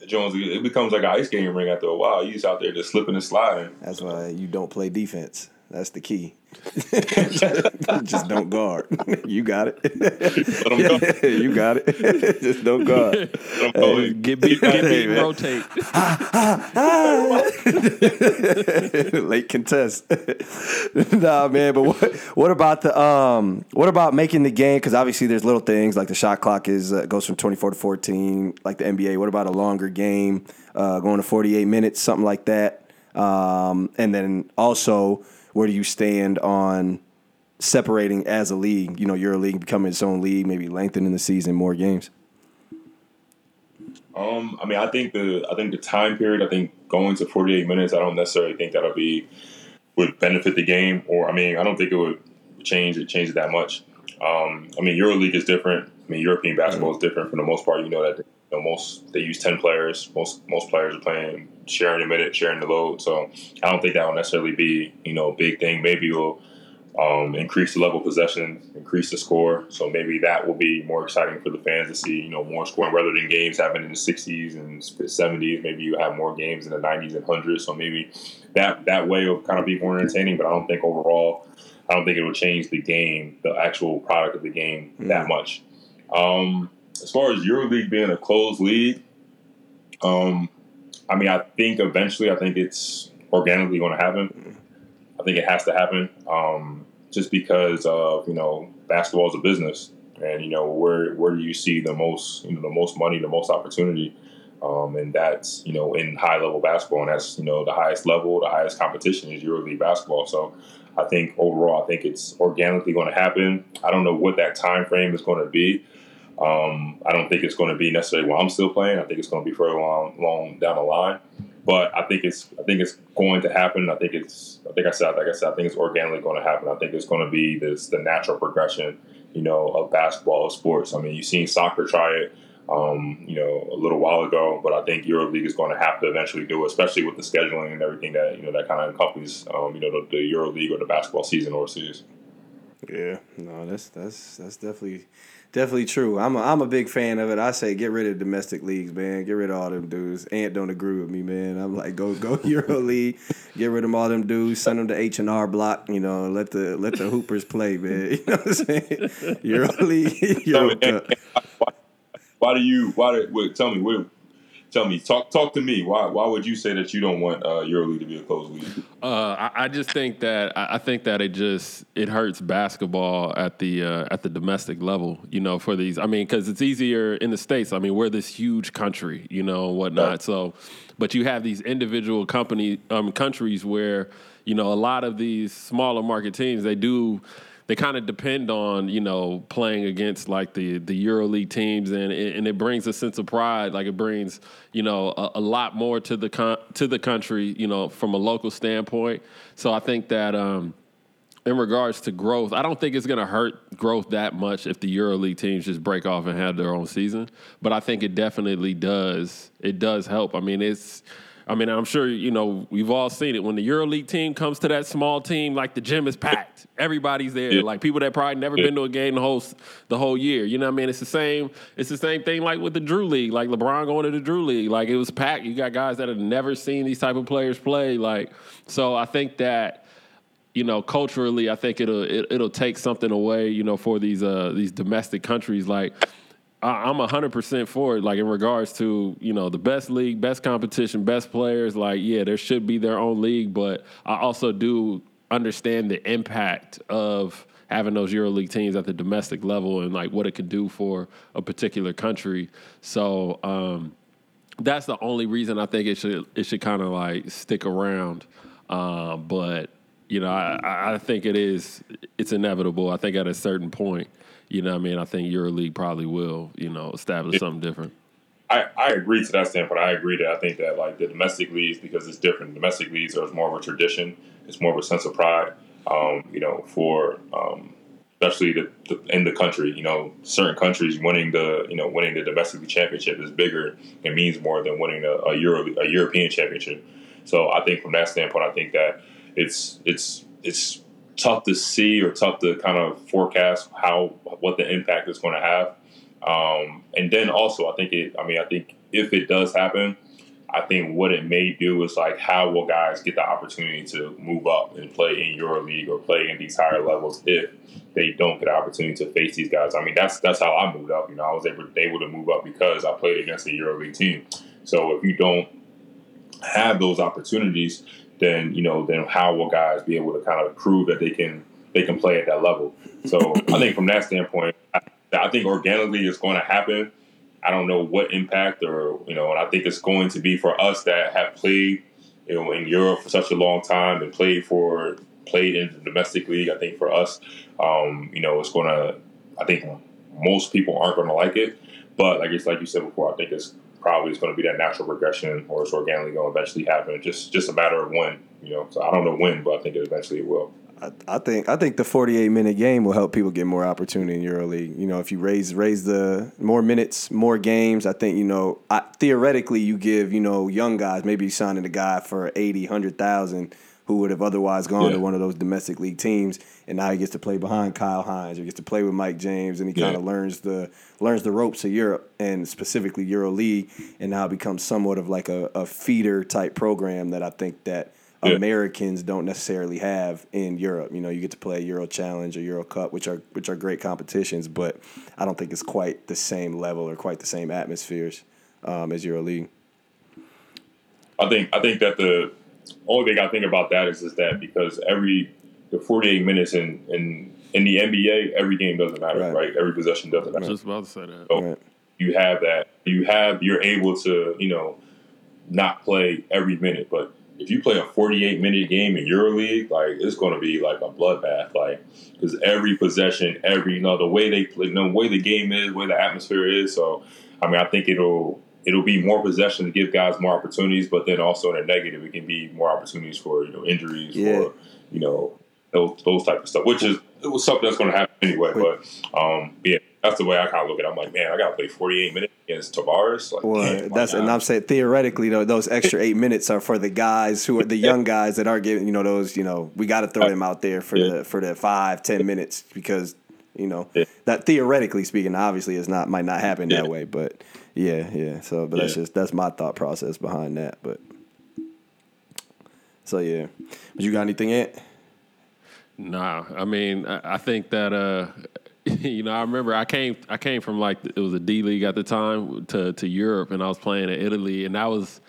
Jones, it becomes like an ice skating ring after a while. You just out there just slipping and sliding. That's why you don't play defense. That's the key. <laughs> just don't guard. <laughs> you got it. <laughs> you got it. just don't guard. Hey, get beat, get beat, hey, rotate. Late contest. nah, man. But what what about the um what about making the game? Because obviously there's little things like the shot clock is uh, goes from 24 to 14, like the NBA. What about a longer game, uh, going to 48 minutes, something like that? Um, and then also where do you stand on separating as a league? You know, your league becoming its own league, maybe lengthening the season, more games. Um, I mean, I think the I think the time period. I think going to 48 minutes. I don't necessarily think that'll be would benefit the game, or I mean, I don't think it would change it change it that much. Um, I mean, EuroLeague is different. I mean, European basketball is different for the most part. You know that you know, most they use 10 players. Most most players are playing sharing the minute, sharing the load. So I don't think that will necessarily be you know a big thing. Maybe you'll um, increase the level of possession, increase the score. So maybe that will be more exciting for the fans to see, you know, more scoring rather than games happening in the 60s and 70s. Maybe you have more games in the 90s and 100s. So maybe that that way will kind of be more entertaining. But I don't think overall, I don't think it will change the game, the actual product of the game mm-hmm. that much. Um, as far as EuroLeague being a closed league, um, I mean, I think eventually, I think it's organically going to happen. I think it has to happen, um, just because of you know basketball is a business, and you know where where do you see the most you know the most money, the most opportunity, um, and that's you know in high level basketball, and that's you know the highest level, the highest competition is EuroLeague basketball. So I think overall, I think it's organically going to happen. I don't know what that time frame is going to be. Um, I don't think it's going to be necessarily while I'm still playing. I think it's going to be further long, long down the line. But I think it's I think it's going to happen. I think it's I think I said like I said I think it's organically going to happen. I think it's going to be this the natural progression, you know, of basketball of sports. I mean, you've seen soccer try it, um, you know, a little while ago, but I think EuroLeague is going to have to eventually do it, especially with the scheduling and everything that you know that kind of accompanies um, you know, the, the EuroLeague or the basketball season overseas. Yeah, no, that's that's that's definitely definitely true. I'm a, I'm a big fan of it. I say get rid of domestic leagues, man. Get rid of all them dudes. Ant don't agree with me, man. I'm like go go <laughs> Euro League. Get rid of all them dudes. Send them to H and R Block. You know, let the let the Hoopers play, man. <laughs> You know what I'm saying? Euro <laughs> League. Euro why, why, do you? Why? Do, wait, tell me. Wait, tell me, talk talk to me. Why why would you say that you don't want uh, EuroLeague to be a closed league? Uh, I, I, just think that I think that it just it hurts basketball at the uh, at the domestic level. You know, for these, I mean, because it's easier in the states. I mean, we're this huge country, you know, whatnot. Right. So, but you have these individual company um, countries where you know a lot of these smaller market teams they do they kind of depend on you know playing against like the the EuroLeague teams, and and it brings a sense of pride. Like it brings you know a, a lot more to the con- to the country, you know, from a local standpoint. So I think that. Um, in regards to growth, I don't think it's going to hurt growth that much if the EuroLeague teams just break off and have their own season. But I think it definitely does. It does help. I mean, it's I mean, I'm sure you know we've all seen it when the EuroLeague team comes to that small team, like the gym is packed, everybody's there, yeah. like people that probably never yeah. been to a game the whole the whole year. You know what I mean? It's the same. It's the same thing like with the Drew League, like LeBron going to the Drew League, like it was packed. You got guys that have never seen these type of players play, like so. I think that you know, culturally, I think it'll it, will it will take something away, you know, for these uh these domestic countries. Like I'm hundred percent for it. Like in regards to you know the best league, best competition, best players. Like yeah, there should be their own league, but I also do understand the impact of having those EuroLeague teams at the domestic level and like what it could do for a particular country. So um, that's the only reason I think it should it should kind of like stick around. Uh, but you know, I, I think it is it's inevitable. I think at a certain point you know, what I mean, I think EuroLeague probably will, you know, establish something different. I, I agree to that standpoint. I agree that I think that like the domestic leagues because it's different. Domestic leagues are more of a tradition. It's more of a sense of pride. Um, you know, for um, especially the, the, in the country. You know, certain countries winning the you know winning the domestic championship is bigger and means more than winning a, a Euro a European championship. So I think from that standpoint, I think that it's it's it's tough to see or tough to kind of forecast how what the impact is going to have. Um, and then also, I think it. I mean, I think if it does happen, I think what it may do is like how will guys get the opportunity to move up and play in EuroLeague or play in these higher levels if they don't get an opportunity to face these guys. I mean, that's that's how I moved up. You know, I was able able to move up because I played against a EuroLeague team. So if you don't have those opportunities, then you know, then how will guys be able to kind of prove that they can they can play at that level? So I think from that standpoint, I, I think organically it's going to happen. I don't know what impact or you know, and I think it's going to be for us that have played you know in Europe for such a long time and played for played in the domestic league. I think for us, um, you know, it's going to. I think most people aren't going to like it, but like it's like you said before, I think it's probably is going to be that natural progression, or it's organically going to eventually happen. Just just a matter of when, you know. So I don't know when, but I think it eventually will. I, I think I think the 48 minute game will help people get more opportunity in EuroLeague. You know, if you raise raise the more minutes, more games, I think you know I, theoretically you give you know young guys maybe signing a guy for 80, 100,000 who would have otherwise gone yeah. to one of those domestic league teams, and now he gets to play behind Kyle Hines or gets to play with Mike James, and he kind of learns the learns the ropes of Europe and specifically Euro League, and now becomes somewhat of like a, a feeder type program that I think that yeah. Americans don't necessarily have in Europe. You know, you get to play Euro Challenge or Euro Cup, which are which are great competitions, but I don't think it's quite the same level or quite the same atmospheres um, as Euro League. I think I think that the only thing I think about that is is that because every the 48 minutes in in in the NBA, every game doesn't matter, right? right? Every possession doesn't matter. Just about to say that. So right. you have that. You have you're able to you know not play every minute, but if you play a 48 minute game in EuroLeague, like it's going to be like a bloodbath, like because every possession, every you know the way they play, the way the game is, the way the atmosphere is. So, I mean, I think it'll it'll be more possession to give guys more opportunities, but then also in a negative, it can be more opportunities for you know injuries yeah. or you know those those type of stuff, which is it was something that's going to happen anyway. But um, yeah, that's the way I kind of look at it. I'm like, man, I got to play 48 minutes against Tavares. Like, well, man, that's and I'm saying theoretically though, those extra eight minutes are for the guys who are the young <laughs> guys that are getting, you know, those, you know, we got to throw them out there for yeah. the for the five ten minutes because you know yeah. that theoretically speaking, obviously, is not might not happen that way, but yeah, yeah. So, but that's just that's my thought process behind that. But so yeah, but you got anything yet? Nah, I mean, I, I think that uh, <laughs> you know, I remember I came I came from like it was a D league at the time to to Europe, and I was playing in Italy, and that was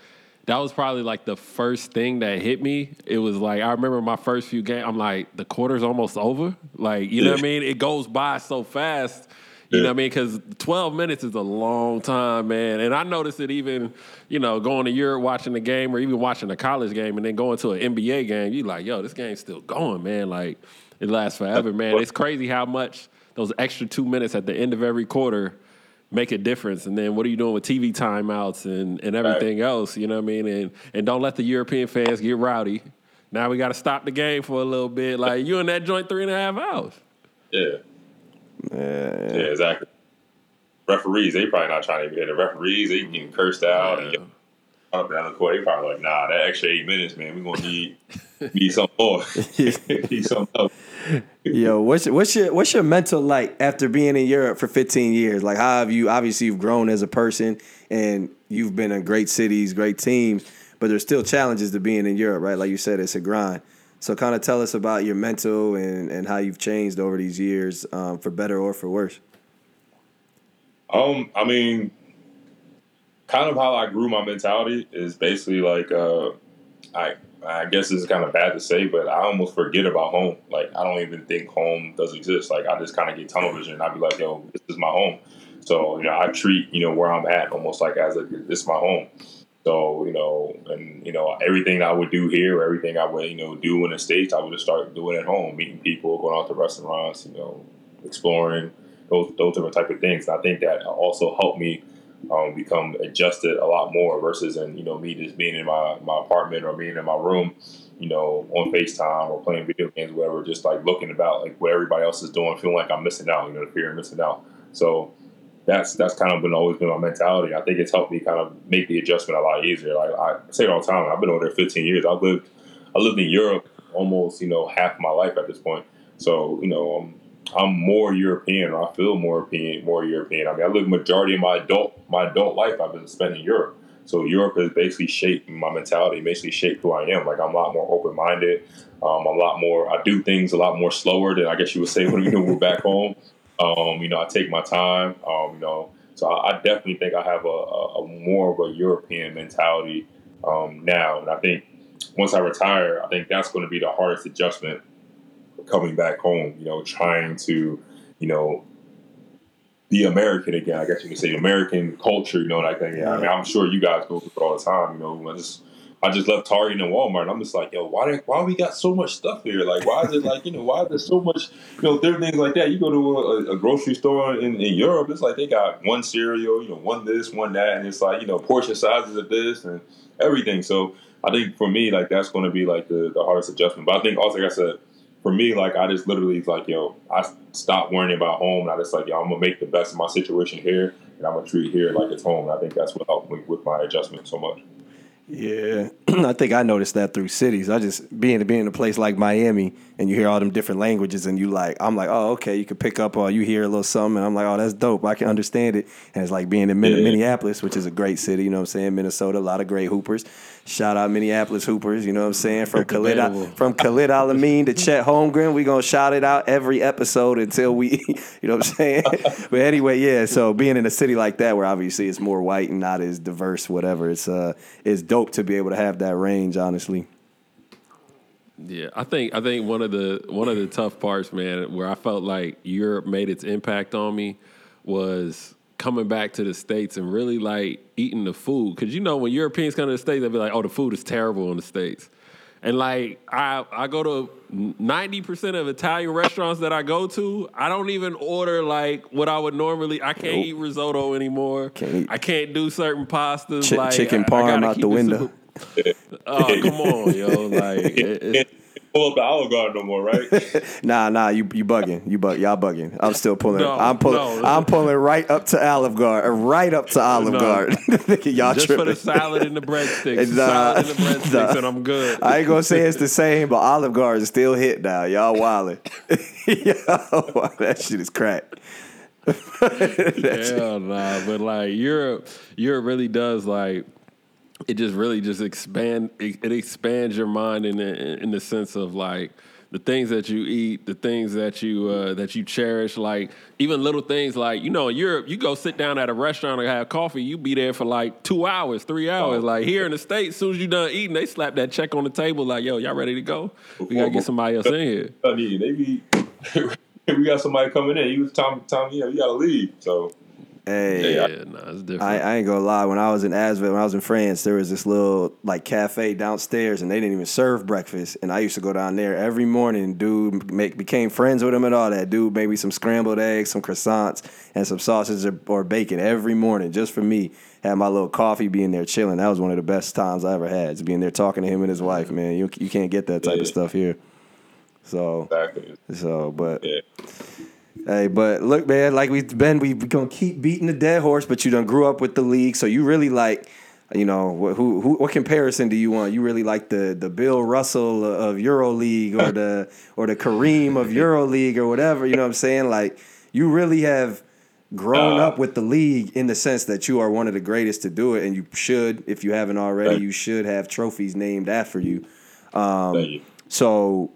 that was probably like the first thing that hit me. It was like I remember my first few games. I'm like the quarter's almost over. Like you know what I mean? It goes by so fast. You yeah. know what I mean? Because 12 minutes is a long time, man. And I noticed it even, you know, going to Europe, watching the game, or even watching a college game, and then going to an NBA game. You like, yo, this game's still going, man. Like it lasts forever, man. It's crazy how much those extra two minutes at the end of every quarter make a difference. And then what are you doing with TV timeouts and, and everything right. else? You know what I mean? And and don't let the European fans get rowdy. Now we got to stop the game for a little bit. Like you in that joint three and a half hours. Yeah. Yeah, yeah exactly. Referees, they probably not trying to get the referees. They getting cursed out yeah. and up down the court. They probably like, nah, that extra eight minutes, man. We gonna need <laughs> need some more. <laughs> <laughs> need some else. Yo, what's what's your what's your mental like after being in Europe for 15 years? Like, how have you? Obviously, you've grown as a person, and you've been in great cities, great teams, but there's still challenges to being in Europe, right? Like you said, it's a grind. So, kind of tell us about your mental and and how you've changed over these years, um, for better or for worse. Um, I mean, kind of how I grew my mentality is basically like uh, I I guess this is kind of bad to say, but I almost forget about home. Like I don't even think home does exist. Like I just kind of get tunnel vision. I'd be like, yo, this is my home. So you know, I treat you know where I'm at almost like as a this is my home. So you know, and you know everything I would do here, everything I would you know do in the states, I would just start doing at home, meeting people, going out to restaurants, you know, exploring those those different type of things. And I think that also helped me um, become adjusted a lot more versus in you know me just being in my, my apartment or being in my room, you know, on FaceTime or playing video games, whatever, just like looking about like what everybody else is doing, feeling like I'm missing out, you know, the fear of missing out. So that's that's kind of been always been my mentality. I think it's helped me kind of make the adjustment a lot easier. Like I say it all the time, I've been over there 15 years. I lived I lived in Europe almost you know half my life at this point. So you know, I'm I'm more European. I feel more European, more European. I mean, I live majority of my adult my adult life I've been spent in Europe. So Europe has basically shaped my mentality, basically shaped who I am. Like I'm a lot more open minded. Um, I'm a lot more. I do things a lot more slower than I guess you would say when <laughs> we're back home. Um, you know, I take my time. Um, you know, so I, I, definitely think I have a, a, a more of a European mentality um, now, and I think once I retire, I think that's going to be the hardest adjustment coming back home. You know, trying to, you know, be American again. I guess you can say American culture. You know, like yeah. I mean, I'm sure you guys go through it all the time. You know, just I just left Target and Walmart, and I'm just like, yo, why why we got so much stuff here? Like, why is it like you know why is there so much you know different things like that? You go to a, a grocery store in, in Europe, it's like they got one cereal, you know, one this, one that, and it's like you know portion sizes of this and everything. So I think for me, like that's going to be like the, the hardest adjustment. But I think also, like I said, for me, like I just literally like yo, I stopped worrying about home, and I just like yo, I'm gonna make the best of my situation here, and I'm gonna treat here like it's home. And I think that's what helped me with my adjustment so much. Yeah, <clears throat> I think I noticed that through cities. I just being being in a place like Miami, and you hear all them different languages, and you like, I'm like, oh, okay, you can pick up or you hear a little something, and I'm like, oh, that's dope. I can understand it. And it's like being in yeah. Minneapolis, which is a great city. You know what I'm saying? Minnesota, a lot of great hoopers. Shout out Minneapolis Hoopers, you know what I'm saying? From Khalid from Khalid El-Amin to Chet Holmgren. we gonna shout it out every episode until we <laughs> you know what I'm saying? <laughs> but anyway, yeah, so being in a city like that where obviously it's more white and not as diverse, whatever, it's uh it's dope to be able to have that range, honestly. Yeah, I think I think one of the one of the tough parts, man, where I felt like Europe made its impact on me was coming back to the states and really like eating the food because you know when Europeans come to the states, they'll be like, "Oh, the food is terrible in the states." And like I, I go to ninety percent of Italian restaurants that I go to. I don't even order like what I would normally. I can't nope. eat risotto anymore. Can't. I can't do certain pastas. Ch- like chicken parm out the window. oh come on, yo! Like it, pull up the Olive Garden no more, right? <laughs> nah, nah, you you bugging, you bug, y'all bugging. I'm still pulling. No, I'm pulling. No. I'm pulling right up to Olive Garden, uh, right up to Olive no. Garden. <laughs> y'all Just tripping. for the salad and the breadsticks. <laughs> nah, salad and the breadsticks, nah. and I'm good. I ain't gonna say it's the same, but Olive Garden still hit now. Y'all wildin'. Yo, that shit is crack. Hell nah, but like Europe, Europe really does like it just really just expand it, it expands your mind in the, in the sense of like the things that you eat, the things that you uh, that you cherish, like even little things like you know in Europe, you go sit down at a restaurant and have coffee, you be there for like two hours, three hours. Oh. Like here in the states, as soon as you done eating, they slap that check on the table like, "Yo, y'all ready to go? We gotta get somebody else in here." I mean, they be <laughs> we got somebody coming in. He was time, you know, you gotta leave. So Hey, yeah, no, it's different. I, I, ain't gonna lie. When I was in ASVEL, when I was in France, there was this little like cafe downstairs, and they didn't even serve breakfast. And I used to go down there every morning. Dude, make became friends with him and all that. Dude, maybe some scrambled eggs, some croissants, and some sausage or, or bacon every morning, just for me. Had my little coffee, being there chilling. That was one of the best times I ever had. To being there talking to him and his wife, man. You you can't get that type yeah. of stuff here. So, exactly. so, but. Yeah. Hey, but look, man, like we've been, we gonna keep beating the dead horse. But you done grew up with the league, so you really like, you know, who, who, what comparison do you want? You really like the the Bill Russell of EuroLeague or the or the Kareem of EuroLeague or whatever. You know what I'm saying? Like, you really have grown uh, up with the league in the sense that you are one of the greatest to do it, and you should, if you haven't already, you should have trophies named after you. Um, you. So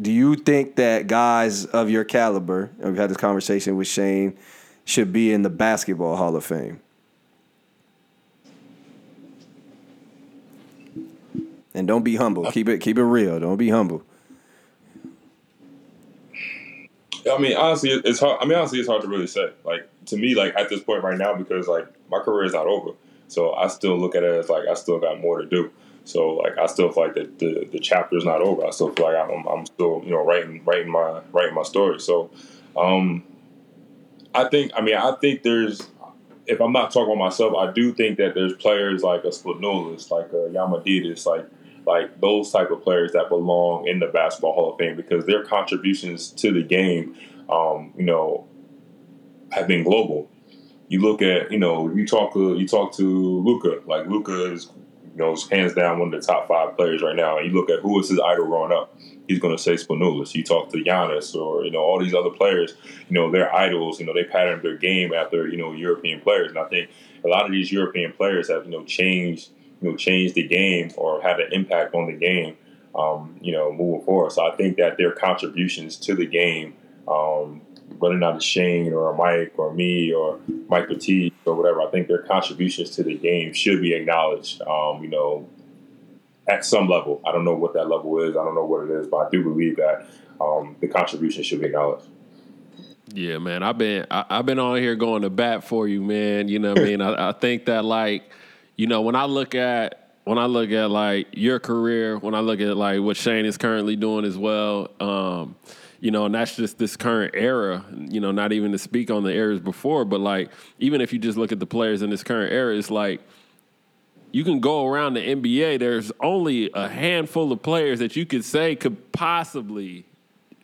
do you think that guys of your caliber, we've had this conversation with Shane, should be in the basketball Hall of Fame? And don't be humble. Keep it keep it real. Don't be humble. I mean, honestly, it's hard. I mean, honestly, it's hard to really say. Like to me, like at this point right now, because like my career is not over, so I still look at it as like I still got more to do. So like I still feel like the the, chapter is not over. I still feel like I'm, I'm still you know writing writing my writing my story. So um, I think I mean I think there's if I'm not talking about myself, I do think that there's players like a Spanoulis, like a Diamantidis, like like those type of players that belong in the basketball Hall of Fame because their contributions to the game, um, you know, have been global. You look at you know you talk to you talk to Luka like Luka is you know, is hands down one of the top five players right now. And you look at who was his idol growing up, he's going to say Spanoulis. You talk to Giannis or you know all these other players, you know, their idols. You know, they patterned their game after you know European players, and I think a lot of these European players have you know changed you know changed the game or had an impact on the game. Um, you know, moving forward. So I think that their contributions to the game um, whether or not it's Shane or Mike or me or Mike Petit or whatever, I think their contributions to the game should be acknowledged. Um, you know, at some level. I don't know what that level is. I don't know what it is, but I do believe that um, the contribution should be acknowledged. Yeah, man. I've been I, have been on here going to bat for you, man. You know what I mean? I, I think that like, you know, when I look at when I look at like your career, when I look at like what Shane is currently doing as well, um, you know, and that's just this current era, you know, not even to speak on the eras before, but like even if you just look at the players in this current era, it's like you can go around the NBA, there's only a handful of players that you could say could possibly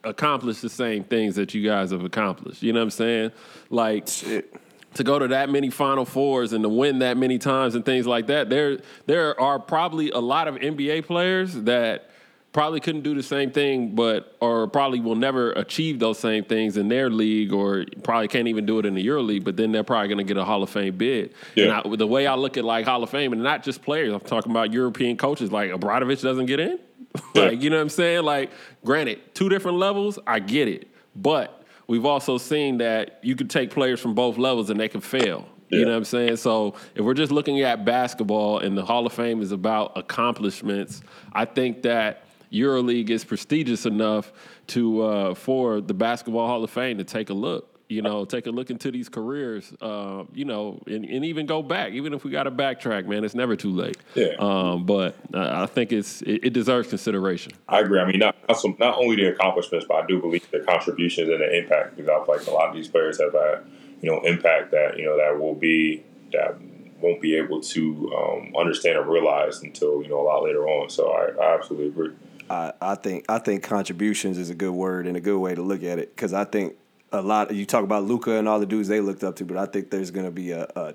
accomplish the same things that you guys have accomplished. You know what I'm saying? Like Shit. to go to that many Final Fours and to win that many times and things like that. There, there are probably a lot of NBA players that probably couldn't do the same thing, but or probably will never achieve those same things in their league, or probably can't even do it in the Euro League. But then they're probably going to get a Hall of Fame bid. Yeah. And I, the way I look at like Hall of Fame, and not just players, I'm talking about European coaches. Like Obradovic doesn't get in. <laughs> like you know what I'm saying? Like, granted, two different levels, I get it, but. We've also seen that you could take players from both levels and they can fail. You know what I'm saying? So if we're just looking at basketball and the Hall of Fame is about accomplishments, I think that EuroLeague is prestigious enough to uh, for the Basketball Hall of Fame to take a look. You know, take a look into these careers. Uh, you know, and, and, even go back. Even if we got to backtrack, man, it's never too late. Yeah. Um, but uh, I think it's it, it, deserves consideration. I agree. I mean, not not, some, not only the accomplishments, but I do believe the contributions and the impact. Because I feel like a lot of these players have had you know impact that you know that will be that won't be able to um, understand or realize until you know a lot later on. So I, I absolutely agree. I, I think I think contributions is a good word and a good way to look at it because I think a lot. You talk about Luka and all the dudes they looked up to, but I think there's going to be a, a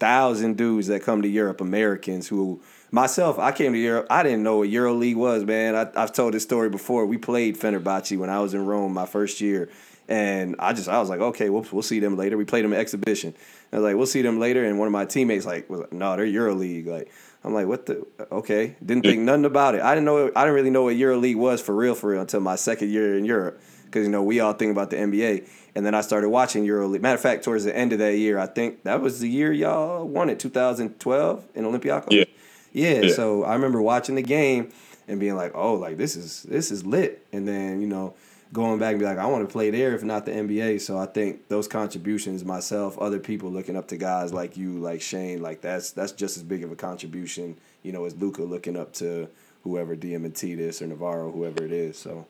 thousand dudes that come to Europe, Americans who myself, I came to Europe. I didn't know what Euro League was, man. I, have told this story before. We played Fenerbahce when I was in Rome my first year, and I just I was like, okay, we'll we'll see them later. We played them an exhibition. I was like, we'll see them later. And one of my teammates like was like, no, they're Euro League. Like I'm like, what the? Okay, didn't think nothing about it. I didn't know. I didn't really know what EuroLeague was for real, for real, until my second year in Europe. Because you know we all think about the NBA, and then I started watching EuroLeague. Matter of fact, towards the end of that year, I think that was the year y'all won it, 2012 in Olympiacos. Yeah. yeah. Yeah. So I remember watching the game and being like, oh, like this is this is lit. And then you know going back and be like, I want to play there if not the NBA. So I think those contributions, myself, other people looking up to guys like you, like Shane, like that's that's just as big of a contribution, you know, as Luka looking up to whoever Diamantidis or Navarro, whoever it is. So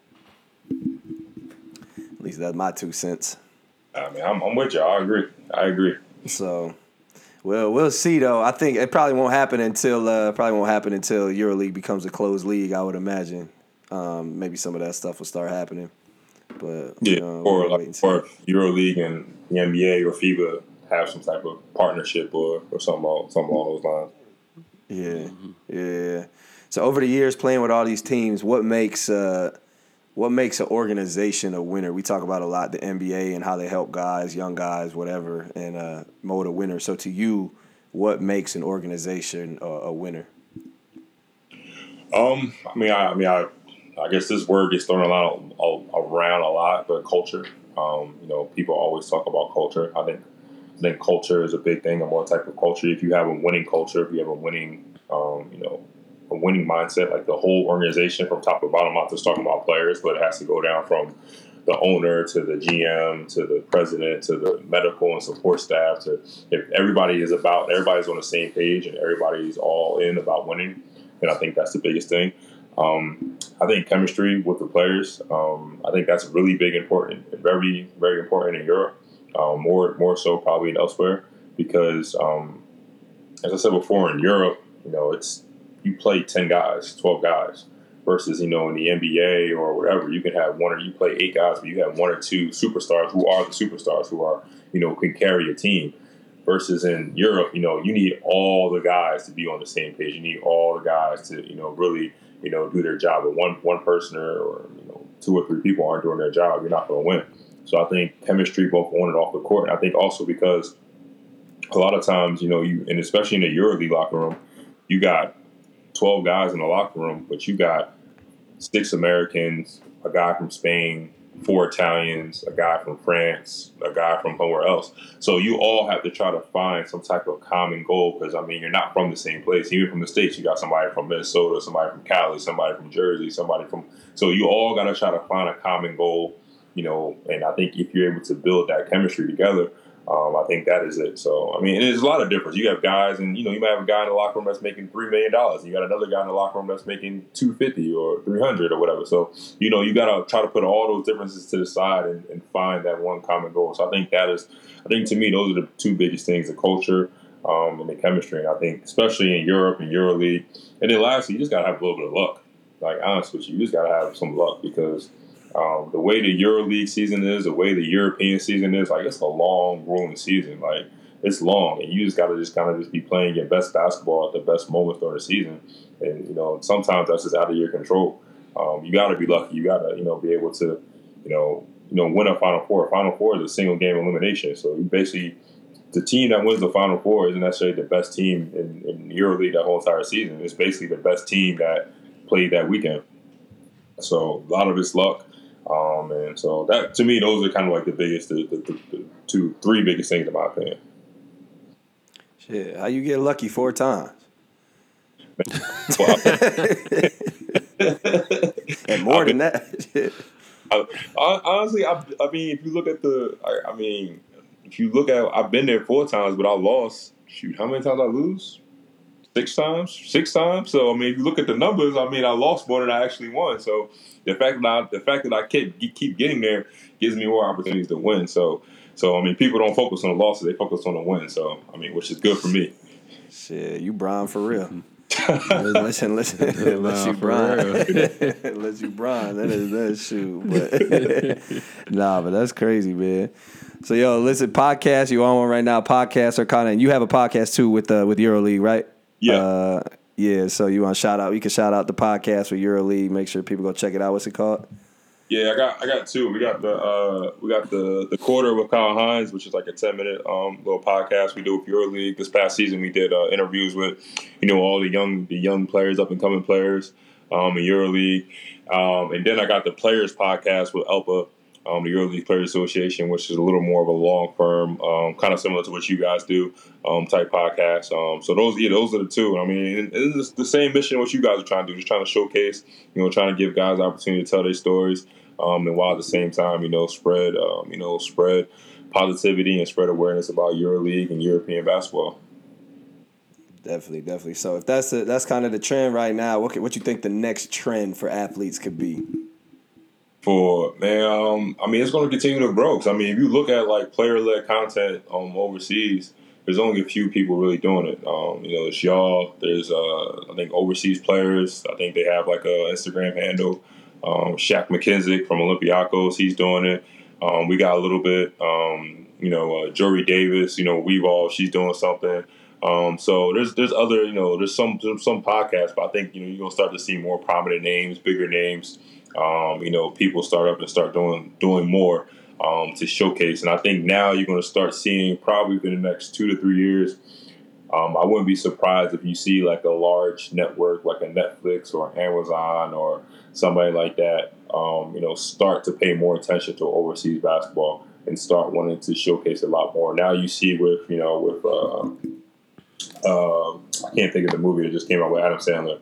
at least that's my two cents. I mean, I'm, I'm with you. I agree. I agree. So. Well, we'll see though. I think it probably won't happen until uh, probably won't happen until EuroLeague becomes a closed league. I would imagine. Um, maybe some of that stuff will start happening. But yeah, or like or EuroLeague and the NBA or FIBA have some type of partnership or or something along, something along those lines. Yeah, mm-hmm. yeah. So over the years playing with all these teams, what makes uh, what makes an organization a winner? We talk about a lot the NBA and how they help guys, young guys, whatever, and uh, mold a winner. So to you, what makes an organization a, a winner? Um, I mean, I, I mean, I I guess this word gets thrown around, around a lot, but culture. Um, you know, people always talk about culture. I think I think culture is a big thing. And what type of culture? If you have a winning culture, if you have a winning, um, you know, a winning mindset, like the whole organization from top to bottom, not just talking about players, but it has to go down from the owner to the GM to the president to the medical and support staff to if everybody is about everybody's on the same page and everybody's all in about winning, and I think that's the biggest thing. Um, I think chemistry with the players. Um, I think that's really big, important, very, very important in Europe. Um, more, more so probably elsewhere because, um, as I said before, in Europe, you know, it's you play ten guys, twelve guys, versus you know in the NBA or whatever, you can have one or you play eight guys, but you have one or two superstars who are the superstars who are you know can carry a team versus in Europe, you know, you need all the guys to be on the same page. You need all the guys to, you know, really, you know, do their job. But one one person or, you know, two or three people aren't doing their job, you're not going to win. So I think chemistry both on and off the court. And I think also because a lot of times, you know, you and especially in the EuroLeague locker room, you got 12 guys in the locker room, but you got six Americans, a guy from Spain, four Italians, a guy from France, a guy from somewhere else. So you all have to try to find some type of common goal because I mean you're not from the same place. Even from the states, you got somebody from Minnesota, somebody from Cali, somebody from Jersey, somebody from. So you all got to try to find a common goal, you know. And I think if you're able to build that chemistry together, um, I think that is it. So I mean, there's a lot of difference. You have guys, and you know, you might have a guy in the locker room that's making three million dollars. You got another guy in the locker room that's making two fifty or three hundred or whatever. So you know, you got to try to put all those differences to the side and, and, find that one common goal. So I think that is, I think to me, those are the two biggest things: the culture um, and the chemistry. And I think, especially in Europe and EuroLeague, and then lastly, you just got to have a little bit of luck. Like honest with you, you just got to have some luck because um, the way the EuroLeague season is, the way the European season is, like it's a long, grueling season. Like it's long, and you just got to just kind of just be playing your best basketball at the best moments during the season. And you know, sometimes that's just out of your control. Um, you got to be lucky. You got to you know be able to you know you know win a Final Four. Final Four is a single game elimination, so you basically the team that wins the Final Four isn't necessarily the best team in, in EuroLeague that whole entire season. It's basically the best team that played that weekend. So a lot of it's luck. Um, and so that to me, those are kind of like the biggest, the, the, the, the two, three biggest things in my opinion. Shit, how you get lucky four times? <laughs> and more than that. <laughs> I, I, honestly, I, I mean, if you look at the, I, mean, if you look at, I've been there four times, but I lost. Shoot, how many times I lose? Six times, six times. So I mean, if you look at the numbers, I mean, I lost more than I actually won. So the fact that I, the fact that I keep keep getting there gives me more opportunities to win. So so I mean, people don't focus on the losses; they focus on the win. So I mean, which is good for me. Shit, you Brian for real. <laughs> listen, listen, <laughs> unless <laughs> you Brian, unless you Brian, that is that shoot. But nah, but that's crazy, man. So yo, listen, podcast. You on one right now? Podcast or content? You have a podcast too with uh, with EuroLeague, right? Yeah. Uh, yeah, so you want to shout out? You can shout out the podcast for EuroLeague. Make sure people go check it out. What's it called? Yeah, I got I got two. We got the uh, we got the the quarter with Kyle Hines, which is like a ten minute um, little podcast we do with EuroLeague. This past season, we did uh, interviews with you know all the young the young players, up and coming players um, in EuroLeague. Um, and then I got the Players podcast with ELPA um, the EuroLeague Players Association, which is a little more of a long firm, um, kind of similar to what you guys do, um, type podcast. Um, so those, yeah, those are the two. I mean, it's the same mission what you guys are trying to do, just trying to showcase, you know, trying to give guys the opportunity to tell their stories, um, and while at the same time, you know, spread, um, you know, spread positivity and spread awareness about EuroLeague and European basketball. Definitely, definitely. So if that's a, that's kind of the trend right now, what what you think the next trend for athletes could be? For man. Um, I mean, it's going to continue to grow. Cause, I mean, if you look at like player led content um, overseas, there's only a few people really doing it. Um, you know, it's y'all. There's uh, I think overseas players. I think they have like a Instagram handle. Um, Shaq McKissic from Olympiacos, he's doing it. Um, we got a little bit. Um, you know, uh, Jory Davis. You know, we've all she's doing something. Um, so there's there's other you know there's some some podcasts, but I think you know you're gonna start to see more prominent names, bigger names um, you know, people start up and start doing doing more um, to showcase. And I think now you're going to start seeing probably within the next two to three years. Um, I wouldn't be surprised if you see like a large network like a Netflix or Amazon or somebody like that, um, you know, start to pay more attention to overseas basketball and start wanting to showcase a lot more. Now you see with you know with uh, uh, I can't think of the movie that just came out with Adam Sandler.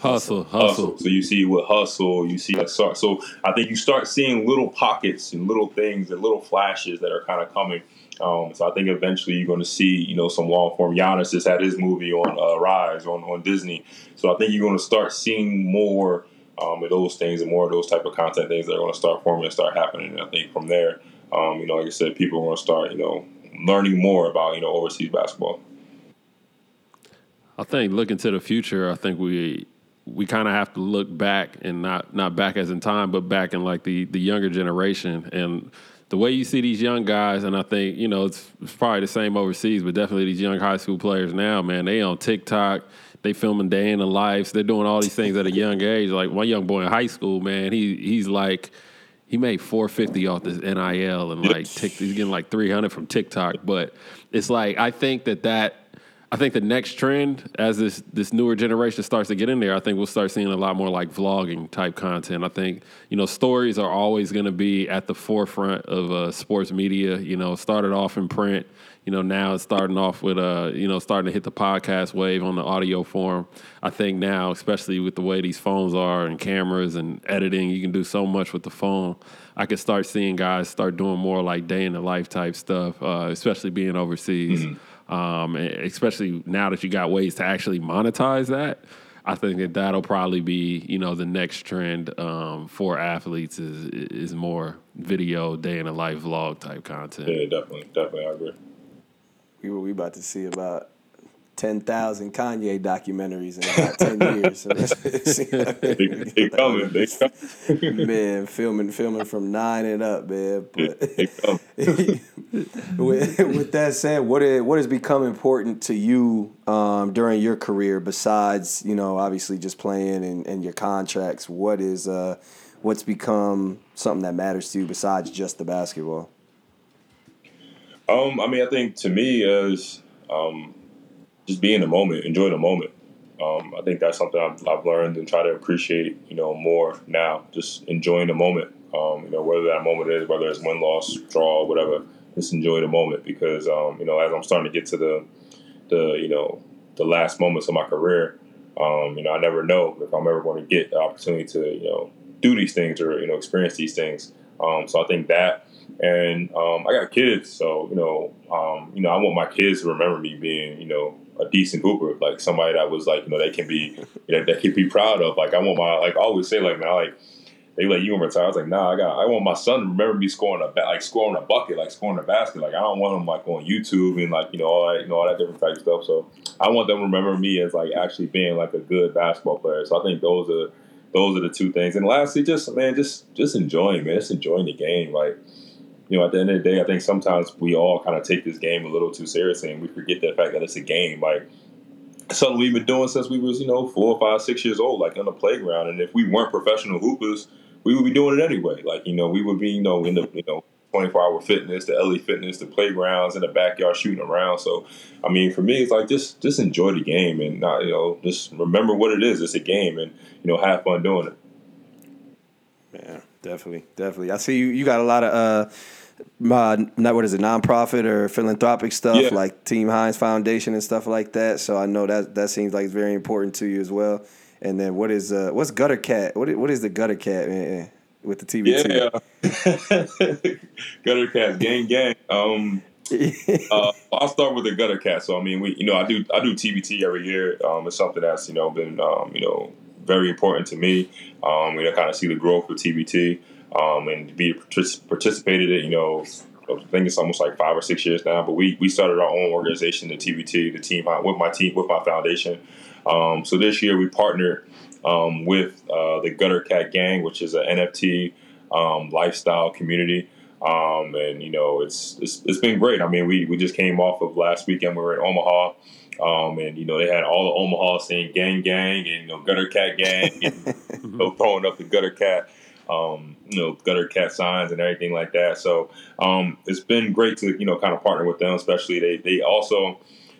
Hustle, hustle, hustle. So you see with hustle, you see like so. So I think you start seeing little pockets and little things and little flashes that are kind of coming. Um, so I think eventually you're going to see, you know, some long form. Giannis just had his movie on uh, Rise on on Disney. So I think you're going to start seeing more um, of those things and more of those type of content things that are going to start forming and start happening. And I think from there, um, you know, like I said, people are going to start, you know, learning more about you know overseas basketball. I think looking to the future, I think we we kind of have to look back and not not back as in time, but back in like the the younger generation and the way you see these young guys, and I think you know it's, it's probably the same overseas, but definitely these young high school players now, man, they on TikTok, they filming day in the lives, they're doing all these things at a young age. Like one young boy in high school, man, he he's like he made 450 off this NIL and like tick, he's getting like 300 from TikTok. But it's like I think that that I think the next trend as this this newer generation starts to get in there, I think we'll start seeing a lot more like vlogging type content. I think you know stories are always going to be at the forefront of uh, sports media. You know, started off in print. You know, now it's starting off with uh, you know, starting to hit the podcast wave on the audio form. I think now, especially with the way these phones are and cameras and editing, you can do so much with the phone. I could start seeing guys start doing more like day in the life type stuff, uh, especially being overseas. Mm-hmm um, especially now that you got ways to actually monetize that. I think that that'll probably be you know the next trend um, for athletes is is more video day in a life vlog type content. Yeah, definitely, definitely, I agree. We were we about to see about ten thousand Kanye documentaries in about ten years. So <laughs> <laughs> they, they coming, they coming. man, filming filming from nine and up, man. But <laughs> with, with, that said, what is, what has become important to you um, during your career besides you know obviously just playing and, and your contracts? What is uh, what's become something that matters to you besides just the basketball? Um, I mean, I think to me is um, just be in the moment, enjoy the moment. Um, I think that's something I've, I've, learned and try to appreciate, you know, more now. Just enjoying the moment. Um, you know, whether that moment is whether it's win, loss, draw, whatever. Just enjoy the moment because, um, you know, as I'm starting to get to the, the you know, the last moments of my career, um, you know, I never know if I'm ever going to get the opportunity to, you know, do these things or you know experience these things. Um, so I think that, and um, I got kids, so you know, um, you know, I want my kids to remember me being, you know, a decent hooper, like somebody that was like, you know, they can be, you know, they can be proud of. Like I want my, like I always say, like man, like they like you and retire. I was like, nah, I got, I want my son to remember me scoring a, like scoring a bucket, like scoring a basket. Like I don't want him like on YouTube and like you know all that, you know all that different type of stuff. So I want them to remember me as like actually being like a good basketball player. So I think those are those are the two things. And lastly, just man, just just enjoying, man, just enjoying the game, like you know, at the end of the day, I think sometimes we all kind of take this game a little too seriously, and we forget the fact that it's a game. Like something we've been doing since we was, you know, four five, six years old, like on the playground. And if we weren't professional hoopers, we would be doing it anyway. Like you know, we would be, you know, in the you know. 24 hour fitness, the LA fitness, the playgrounds in the backyard shooting around. So, I mean, for me, it's like just just enjoy the game and not, you know, just remember what it is. It's a game and, you know, have fun doing it. Yeah, definitely. Definitely. I see you, you got a lot of, uh, uh, not what is it, nonprofit or philanthropic stuff yeah. like Team Hines Foundation and stuff like that. So I know that that seems like it's very important to you as well. And then what is uh what's Gutter Cat? What is, what is the Gutter Cat man with the TBT? Yeah, <laughs> Gutter Cat, gang gang. Um, <laughs> uh, I'll start with the Gutter Cat. So I mean, we you know I do I do TBT every year. Um, it's something that's you know been um, you know very important to me. Um, you know, kind of see the growth of TBT um, and be participated in, you know, I think it's almost like five or six years now. But we we started our own organization, the TBT, the team with my team with my foundation. Um, so this year we partnered um, with uh, the Gutter Cat Gang, which is an NFT um, lifestyle community. Um, and you know it's, it's it's been great. I mean, we we just came off of last weekend. We were in Omaha. Um, and you know they had all the Omaha saying "gang, gang," and you know "gutter cat gang," and <laughs> you know, throwing up the gutter cat um, you know, gutter cat signs and everything like that. So um, it's been great to you know kind of partner with them. Especially they they also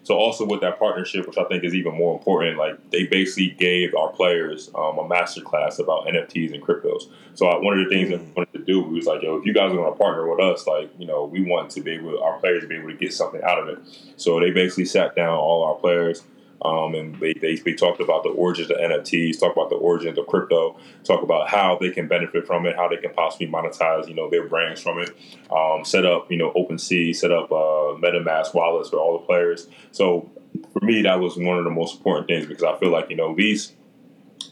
so also with that partnership, which I think is even more important, like they basically gave our players um, a master class about NFTs and cryptos. So I, one of the things mm. that we wanted to do was like, yo, if you guys are going to partner with us, like you know, we want to be able our players to be able to get something out of it. So they basically sat down all our players um, and they, they, they talked about the origins of NFTs, talk about the origins of crypto, talk about how they can benefit from it, how they can possibly monetize, you know, their brands from it. Um, set up, you know, OpenSea, set up uh, MetaMask wallets for all the players. So for me, that was one of the most important things because I feel like you know these,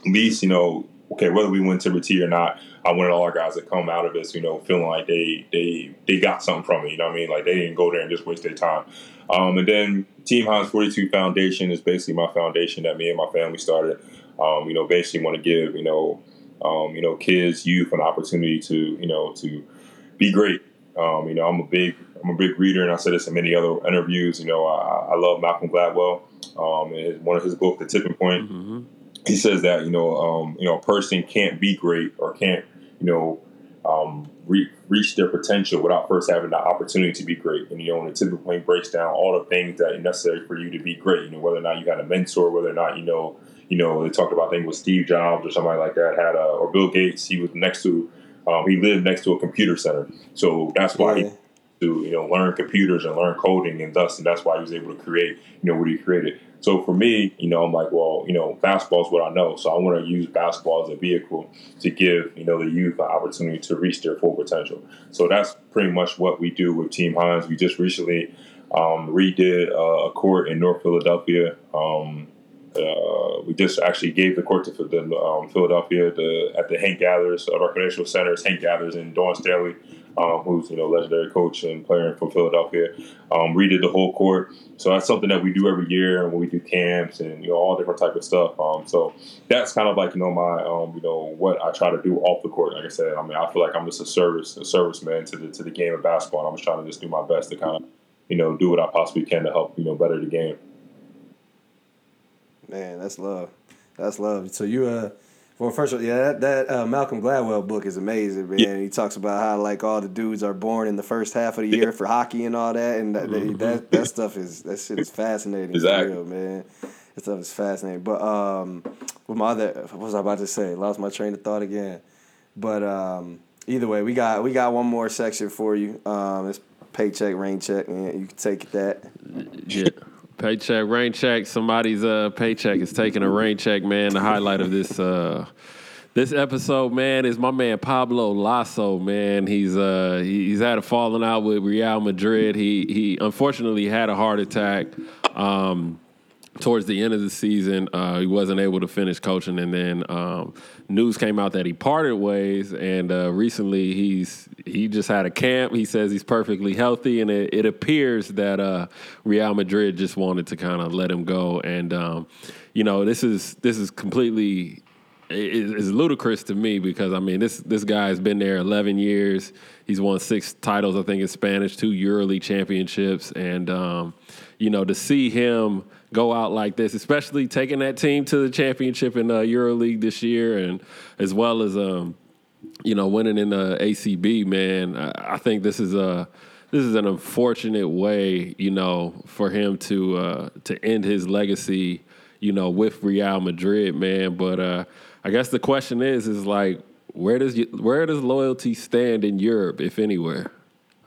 these, you know, okay, whether we win TBT or not, I wanted all our guys to come out of this, you know, feeling like they they they got something from it. You know what I mean? Like they didn't go there and just waste their time. Um, and then Team Hines 42 Foundation is basically my foundation that me and my family started. Um, you know, basically want to give you know, um, you know, kids, youth, an opportunity to you know to be great. Um, you know, I'm a big I'm a big reader, and I said this in many other interviews. You know, I, I love Malcolm Gladwell. Um, and one of his books, The Tipping Point, mm-hmm. he says that you know, um, you know, a person can't be great or can't, you know, um, re- reach their potential without first having the opportunity to be great. And you know, when the tipping point breaks down all the things that are necessary for you to be great, you know, whether or not you had a mentor, whether or not you know, you know, they talked about things with Steve Jobs or somebody like that had a, or Bill Gates. He was next to, um, he lived next to a computer center, so that's why yeah. he to you know learn computers and learn coding and thus and that's why he was able to create you know what he created. So for me, you know, I'm like, well, you know, basketball is what I know, so I want to use basketball as a vehicle to give you know the youth an opportunity to reach their full potential. So that's pretty much what we do with Team Hines. We just recently um, redid uh, a court in North Philadelphia. Um, uh, we just actually gave the court to the um, Philadelphia the, at the Hank Gathers our Recreational Centers. Hank Gathers and Dawn Staley um, who's you know legendary coach and player from Philadelphia, um, redid the whole court. So that's something that we do every year, and when we do camps and you know all different type of stuff. Um, so that's kind of like you know my um, you know what I try to do off the court. Like I said, I mean I feel like I'm just a service a serviceman to the to the game of basketball. And I'm just trying to just do my best to kind of you know do what I possibly can to help you know better the game. Man, that's love. That's love. So you uh well, first of all, yeah, that, that uh, Malcolm Gladwell book is amazing, man. Yeah. He talks about how like all the dudes are born in the first half of the year for hockey and all that, and that mm-hmm. that, <laughs> that stuff is that shit is fascinating. Exactly, real, man. That stuff is fascinating. But um, with my other, what was I about to say? Lost my train of thought again. But um, either way, we got we got one more section for you. Um, it's paycheck, rain check, and you can take that. Yeah. Paycheck, rain check. Somebody's uh, paycheck is taking a rain check, man. The highlight of this uh, this episode, man, is my man Pablo Laso, man. He's uh, he's had a falling out with Real Madrid. He he unfortunately had a heart attack. Um, towards the end of the season, uh, he wasn't able to finish coaching, and then um, news came out that he parted ways. And uh, recently, he's he just had a camp. He says he's perfectly healthy, and it, it appears that uh, Real Madrid just wanted to kind of let him go. And um, you know, this is this is completely is ludicrous to me because I mean this this guy has been there 11 years. He's won six titles, I think, in Spanish, two EuroLeague championships, and um, you know to see him go out like this, especially taking that team to the championship in uh, EuroLeague this year, and as well as um, you know winning in the ACB. Man, I, I, think this is a this is an unfortunate way, you know, for him to uh, to end his legacy, you know, with Real Madrid, man. But uh, I guess the question is, is like, where does where does loyalty stand in Europe, if anywhere?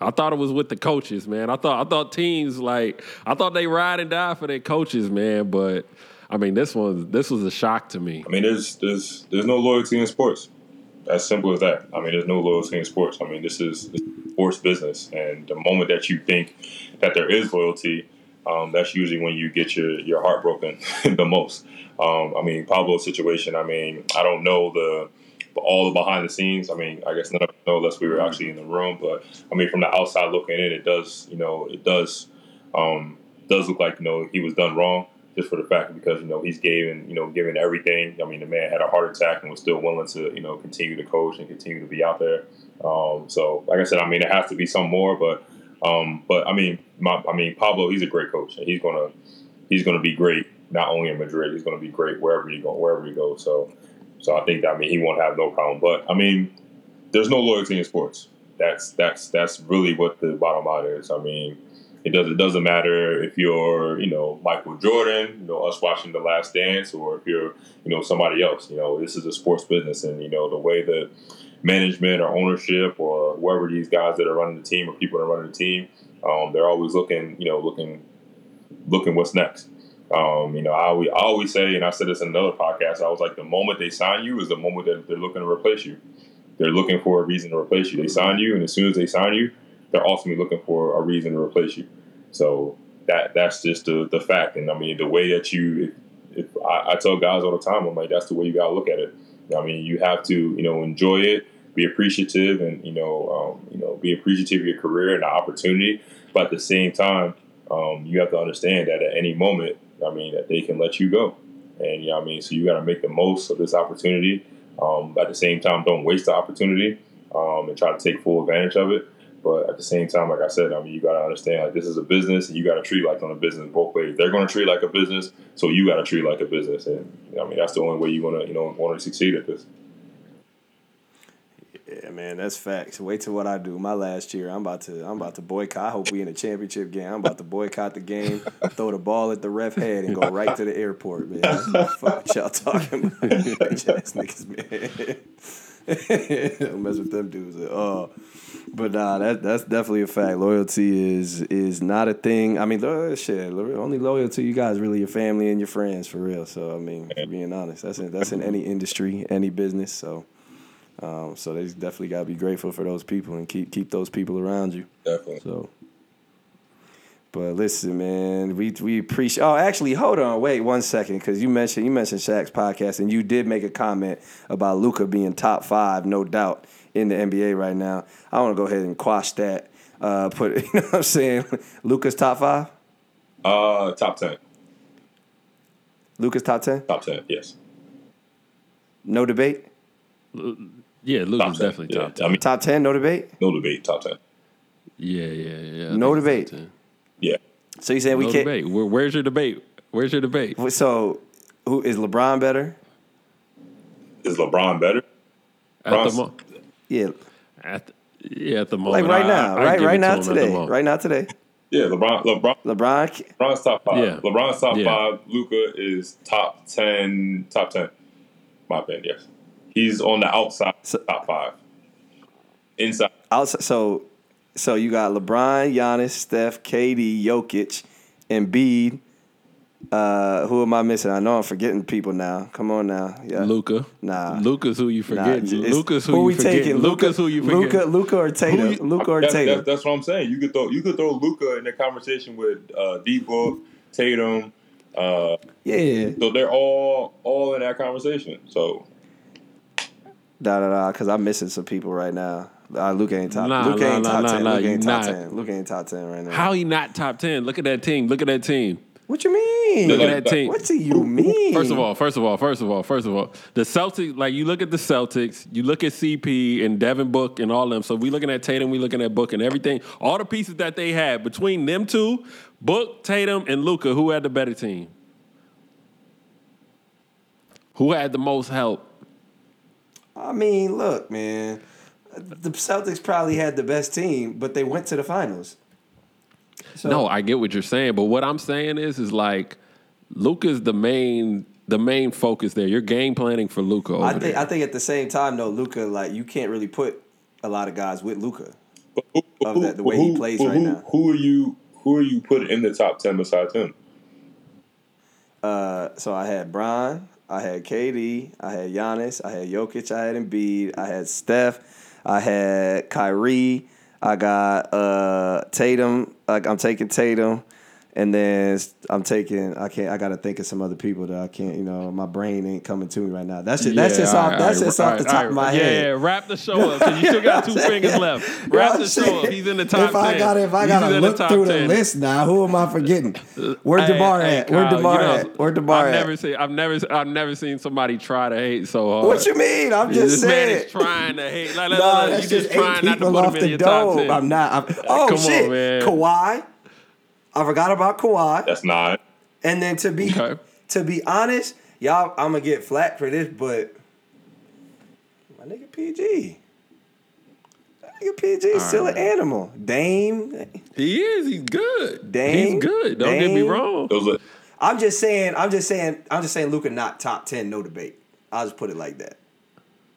I thought it was with the coaches, man. I thought I thought teams like I thought they ride and die for their coaches, man. But I mean, this one this was a shock to me. I mean, there's there's there's no loyalty in sports. As simple as that. I mean, there's no loyalty in sports. I mean, this is, sports business, and the moment that you think that there is loyalty, um, that's usually when you get your your heart broken <laughs> the most. Um, I mean, Pablo's situation. I mean, I don't know the all the behind the scenes. I mean, I guess none of us know unless we were actually in the room. But I mean, from the outside looking in, it does, you know, it does, um, does look like you know he was done wrong just for the fact because you know he's given you know given everything. I mean, the man had a heart attack and was still willing to you know continue to coach and continue to be out there. Um, so, like I said, I mean, it has to be some more, but um, but I mean, my, I mean, Pablo, he's a great coach and he's gonna he's gonna be great not only in Madrid, he's gonna be great wherever he go wherever he goes. So. So I think I mean he won't have no problem. But I mean, there's no loyalty in sports. That's that's that's really what the bottom line is. I mean, it does it doesn't matter if you're you know Michael Jordan, you know us watching The Last Dance, or if you're you know somebody else. You know this is a sports business, and you know the way that management or ownership or whoever these guys that are running the team or people that are running the team, um, they're always looking you know looking looking what's next. Um, you know, I always, I always say, and I said this in another podcast, I was like, the moment they sign you is the moment that they're looking to replace you. They're looking for a reason to replace you. They sign you, and as soon as they sign you, they're ultimately looking for a reason to replace you. So that that's just the, the fact. And I mean, the way that you, if, if I, I, tell guys all the time, I'm like, that's the way you gotta look at it. I mean, you have to, you know, enjoy it, be appreciative, and you know, um, you know, be appreciative of your career and the opportunity. But at the same time, um, you have to understand that at any moment I mean, that they can let you go. And, you know I mean? So you got to make the most of this opportunity. Um, at the same time, don't waste the opportunity um, and try to take full advantage of it. But at the same time, like I said, I mean, you gotta understand like this is a business, and you gotta treat like on a business both ways. They're gonna treat like a business, so you gotta treat like a business, and I mean that's the only way you wanna you know want to succeed at this. Yeah, man, that's facts. Wait till what I do. My last year, I'm about to, I'm about to boycott. I hope we in a championship game. I'm about to boycott the game, <laughs> throw the ball at the ref head, and go <laughs> right to the airport, man. Fuck what y'all talking about, <laughs> ass niggas, man. Don't mess with them dudes at all. But nah, that that's definitely a fact. Loyalty is is not a thing. I mean, uh, shit. Only loyal to you guys really your family and your friends for real. So I mean, for being honest, that's in, that's in any industry, any business. So. Um, so they definitely got to be grateful for those people and keep keep those people around you. Definitely. So, but listen, man, we we appreciate. Oh, actually, hold on, wait one second, because you mentioned you mentioned Shaq's podcast, and you did make a comment about Luka being top five, no doubt, in the NBA right now. I want to go ahead and quash that. Uh, put <laughs> you know what I'm saying? Luka's top five. Uh, top ten. Luka's top ten. Top ten. Yes. No debate. Yeah, Luka's definitely top ten. I mean, top ten, no debate. No debate, top ten. Yeah, yeah, yeah. No debate. Yeah. So you saying we can't? debate. Where, where's your debate? Where's your debate? So, who is LeBron better? Is LeBron better? At the mo- Yeah, at the, yeah, at the moment. like right now, I- I right, give right it to now him at the today, right now today. Yeah, LeBron. LeBron. LeBron, LeBron's top five. Yeah. LeBron's top Yeah. five. Luka is top ten. Top ten. My opinion. Yes. He's on the outside. So- top five. Inside. outside. So, so you got LeBron, Giannis, Steph, KD, Jokic, Embiid. Uh, who am I missing? I know I'm forgetting people now. Come on now, yeah. Luka. Nah. Luka's who you Nah, forget. it's- Luka's who, we you forget. taking? Luka's who you forget. Luka, Luka or Tatum? You- Luka or That's, Tatum? that's, that's what I'm saying. You could throw you could throw Luka in the conversation with uh, D Book, Tatum. Uh, yeah, so they're all all in that conversation. So da da da. Because I'm missing some people right now. Uh, Luka ain't top. Nah, Luka nah, ain't nah, top nah, ten. nah, Luka ain't top not. ten. Luka ain't top ten right now. How he not top ten? Look at that team. Look at that team. What you mean? Look at that that. team. What do you mean? First of all, first of all, first of all, first of all, the Celtics. Like you look at the Celtics, you look at CP and Devin Book and all them. So we looking at Tatum, we looking at Book and everything. All the pieces that they had between them two, Book, Tatum, and Luka, who had the better team? Who had the most help? I mean, look, man. The Celtics probably had the best team, but they went to the finals. So, No, I get what you're saying, but what I'm saying is, is like Luka's the main, the main focus there. You're game planning for Luka. I think there. I think at the same time though, Luka, like you can't really put a lot of guys with Luka. Of that- the way he plays who, right who, now. Who are you? Who are you putting in the top ten besides him? Uh, so I had Bron, I had KD, I had Giannis, I had Jokic, I had Embiid, I had Steph, I had Kyrie, I got uh Tatum. Like I'm taking Tatum, and then I'm taking I can't I gotta think of some other people that I can't. You know, my brain ain't coming to me right now. That's just that's just off right, that's all just right, off the top right, of my yeah, head. Yeah, wrap the show up because you still got two <laughs> fingers left. <laughs> Wrap the show up. He's in the top if I 10. got if I got to look top through 10. the list now, who am I forgetting? Where Hey, Demar hey, at? Where Kyle, Demar you know, at? Where Demar I've at? never seen. I've never. I've never seen somebody try to hate so hard. what you mean? I'm just this man saying. is trying to hate. Like, like, that's you just just trying not to people put off him in the your top ten. I'm not. Oh Come on, shit, man. Kawhi. I forgot about Kawhi. That's not. And then to be Okay. to be honest, y'all, I'm gonna get flack for this, but my nigga PG. My nigga PG is still an animal. Dame. He is. He's good. Dame, He's good. Don't get me wrong. I'm just saying. I'm just saying. I'm just saying. Luka not top ten. No debate. I'll just put it like that.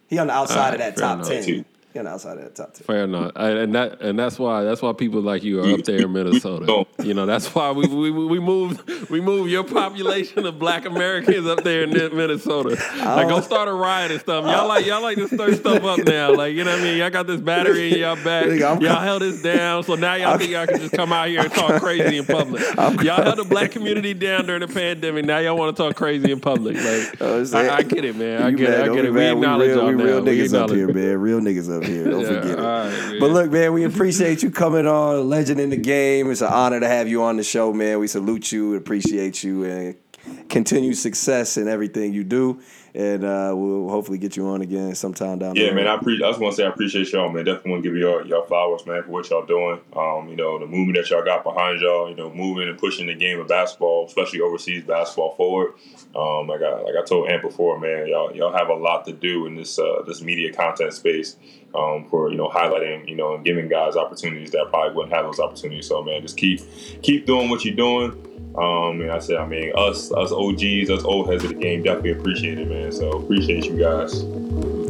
He on the outside Alright, of that top enough. ten. Too. He on the outside of that top ten. Fair enough, and and that and that's why that's why people like you are up there in Minnesota. You know, that's why we we we move we move your population of Black Americans up there in Minnesota. Like, go start a riot and stuff. Y'all like y'all like to stir stuff up now. Like, you know what I mean? Y'all got this battery in y'all back. Y'all held this down, so now y'all think y'all can just come out here and talk crazy in public. <laughs> Y'all held the black community down during the pandemic. Now y'all want to talk crazy in public. Like, I'm I, I get it, man. I get it. I get it. We acknowledge real, y'all we real niggas up acknowledge- here, man. Real niggas up here. Don't Yeah, forget it. all right, man. But look, man, we appreciate you coming on, legend in the game. It's an honor to have you on the show, man. We salute you, appreciate you, and continued success in everything you do and uh, we'll hopefully get you on again sometime down yeah, the road. Yeah, man. I, pre- I just want to say I appreciate y'all, man. Definitely want to give y'all, y'all flowers, man, for what y'all doing. Um, you know, the movement that y'all got behind y'all. You know, moving and pushing the game of basketball, especially overseas basketball forward. Um, like I like I told Ant before, man, y'all y'all have a lot to do in this uh, this media content space um, for you know highlighting, you know, and giving guys opportunities that probably wouldn't have those opportunities. So, man, just keep keep doing what you're doing. Um, and I said, I mean, us, us OGs, us old heads of the game, definitely appreciate it, man. So appreciate you guys.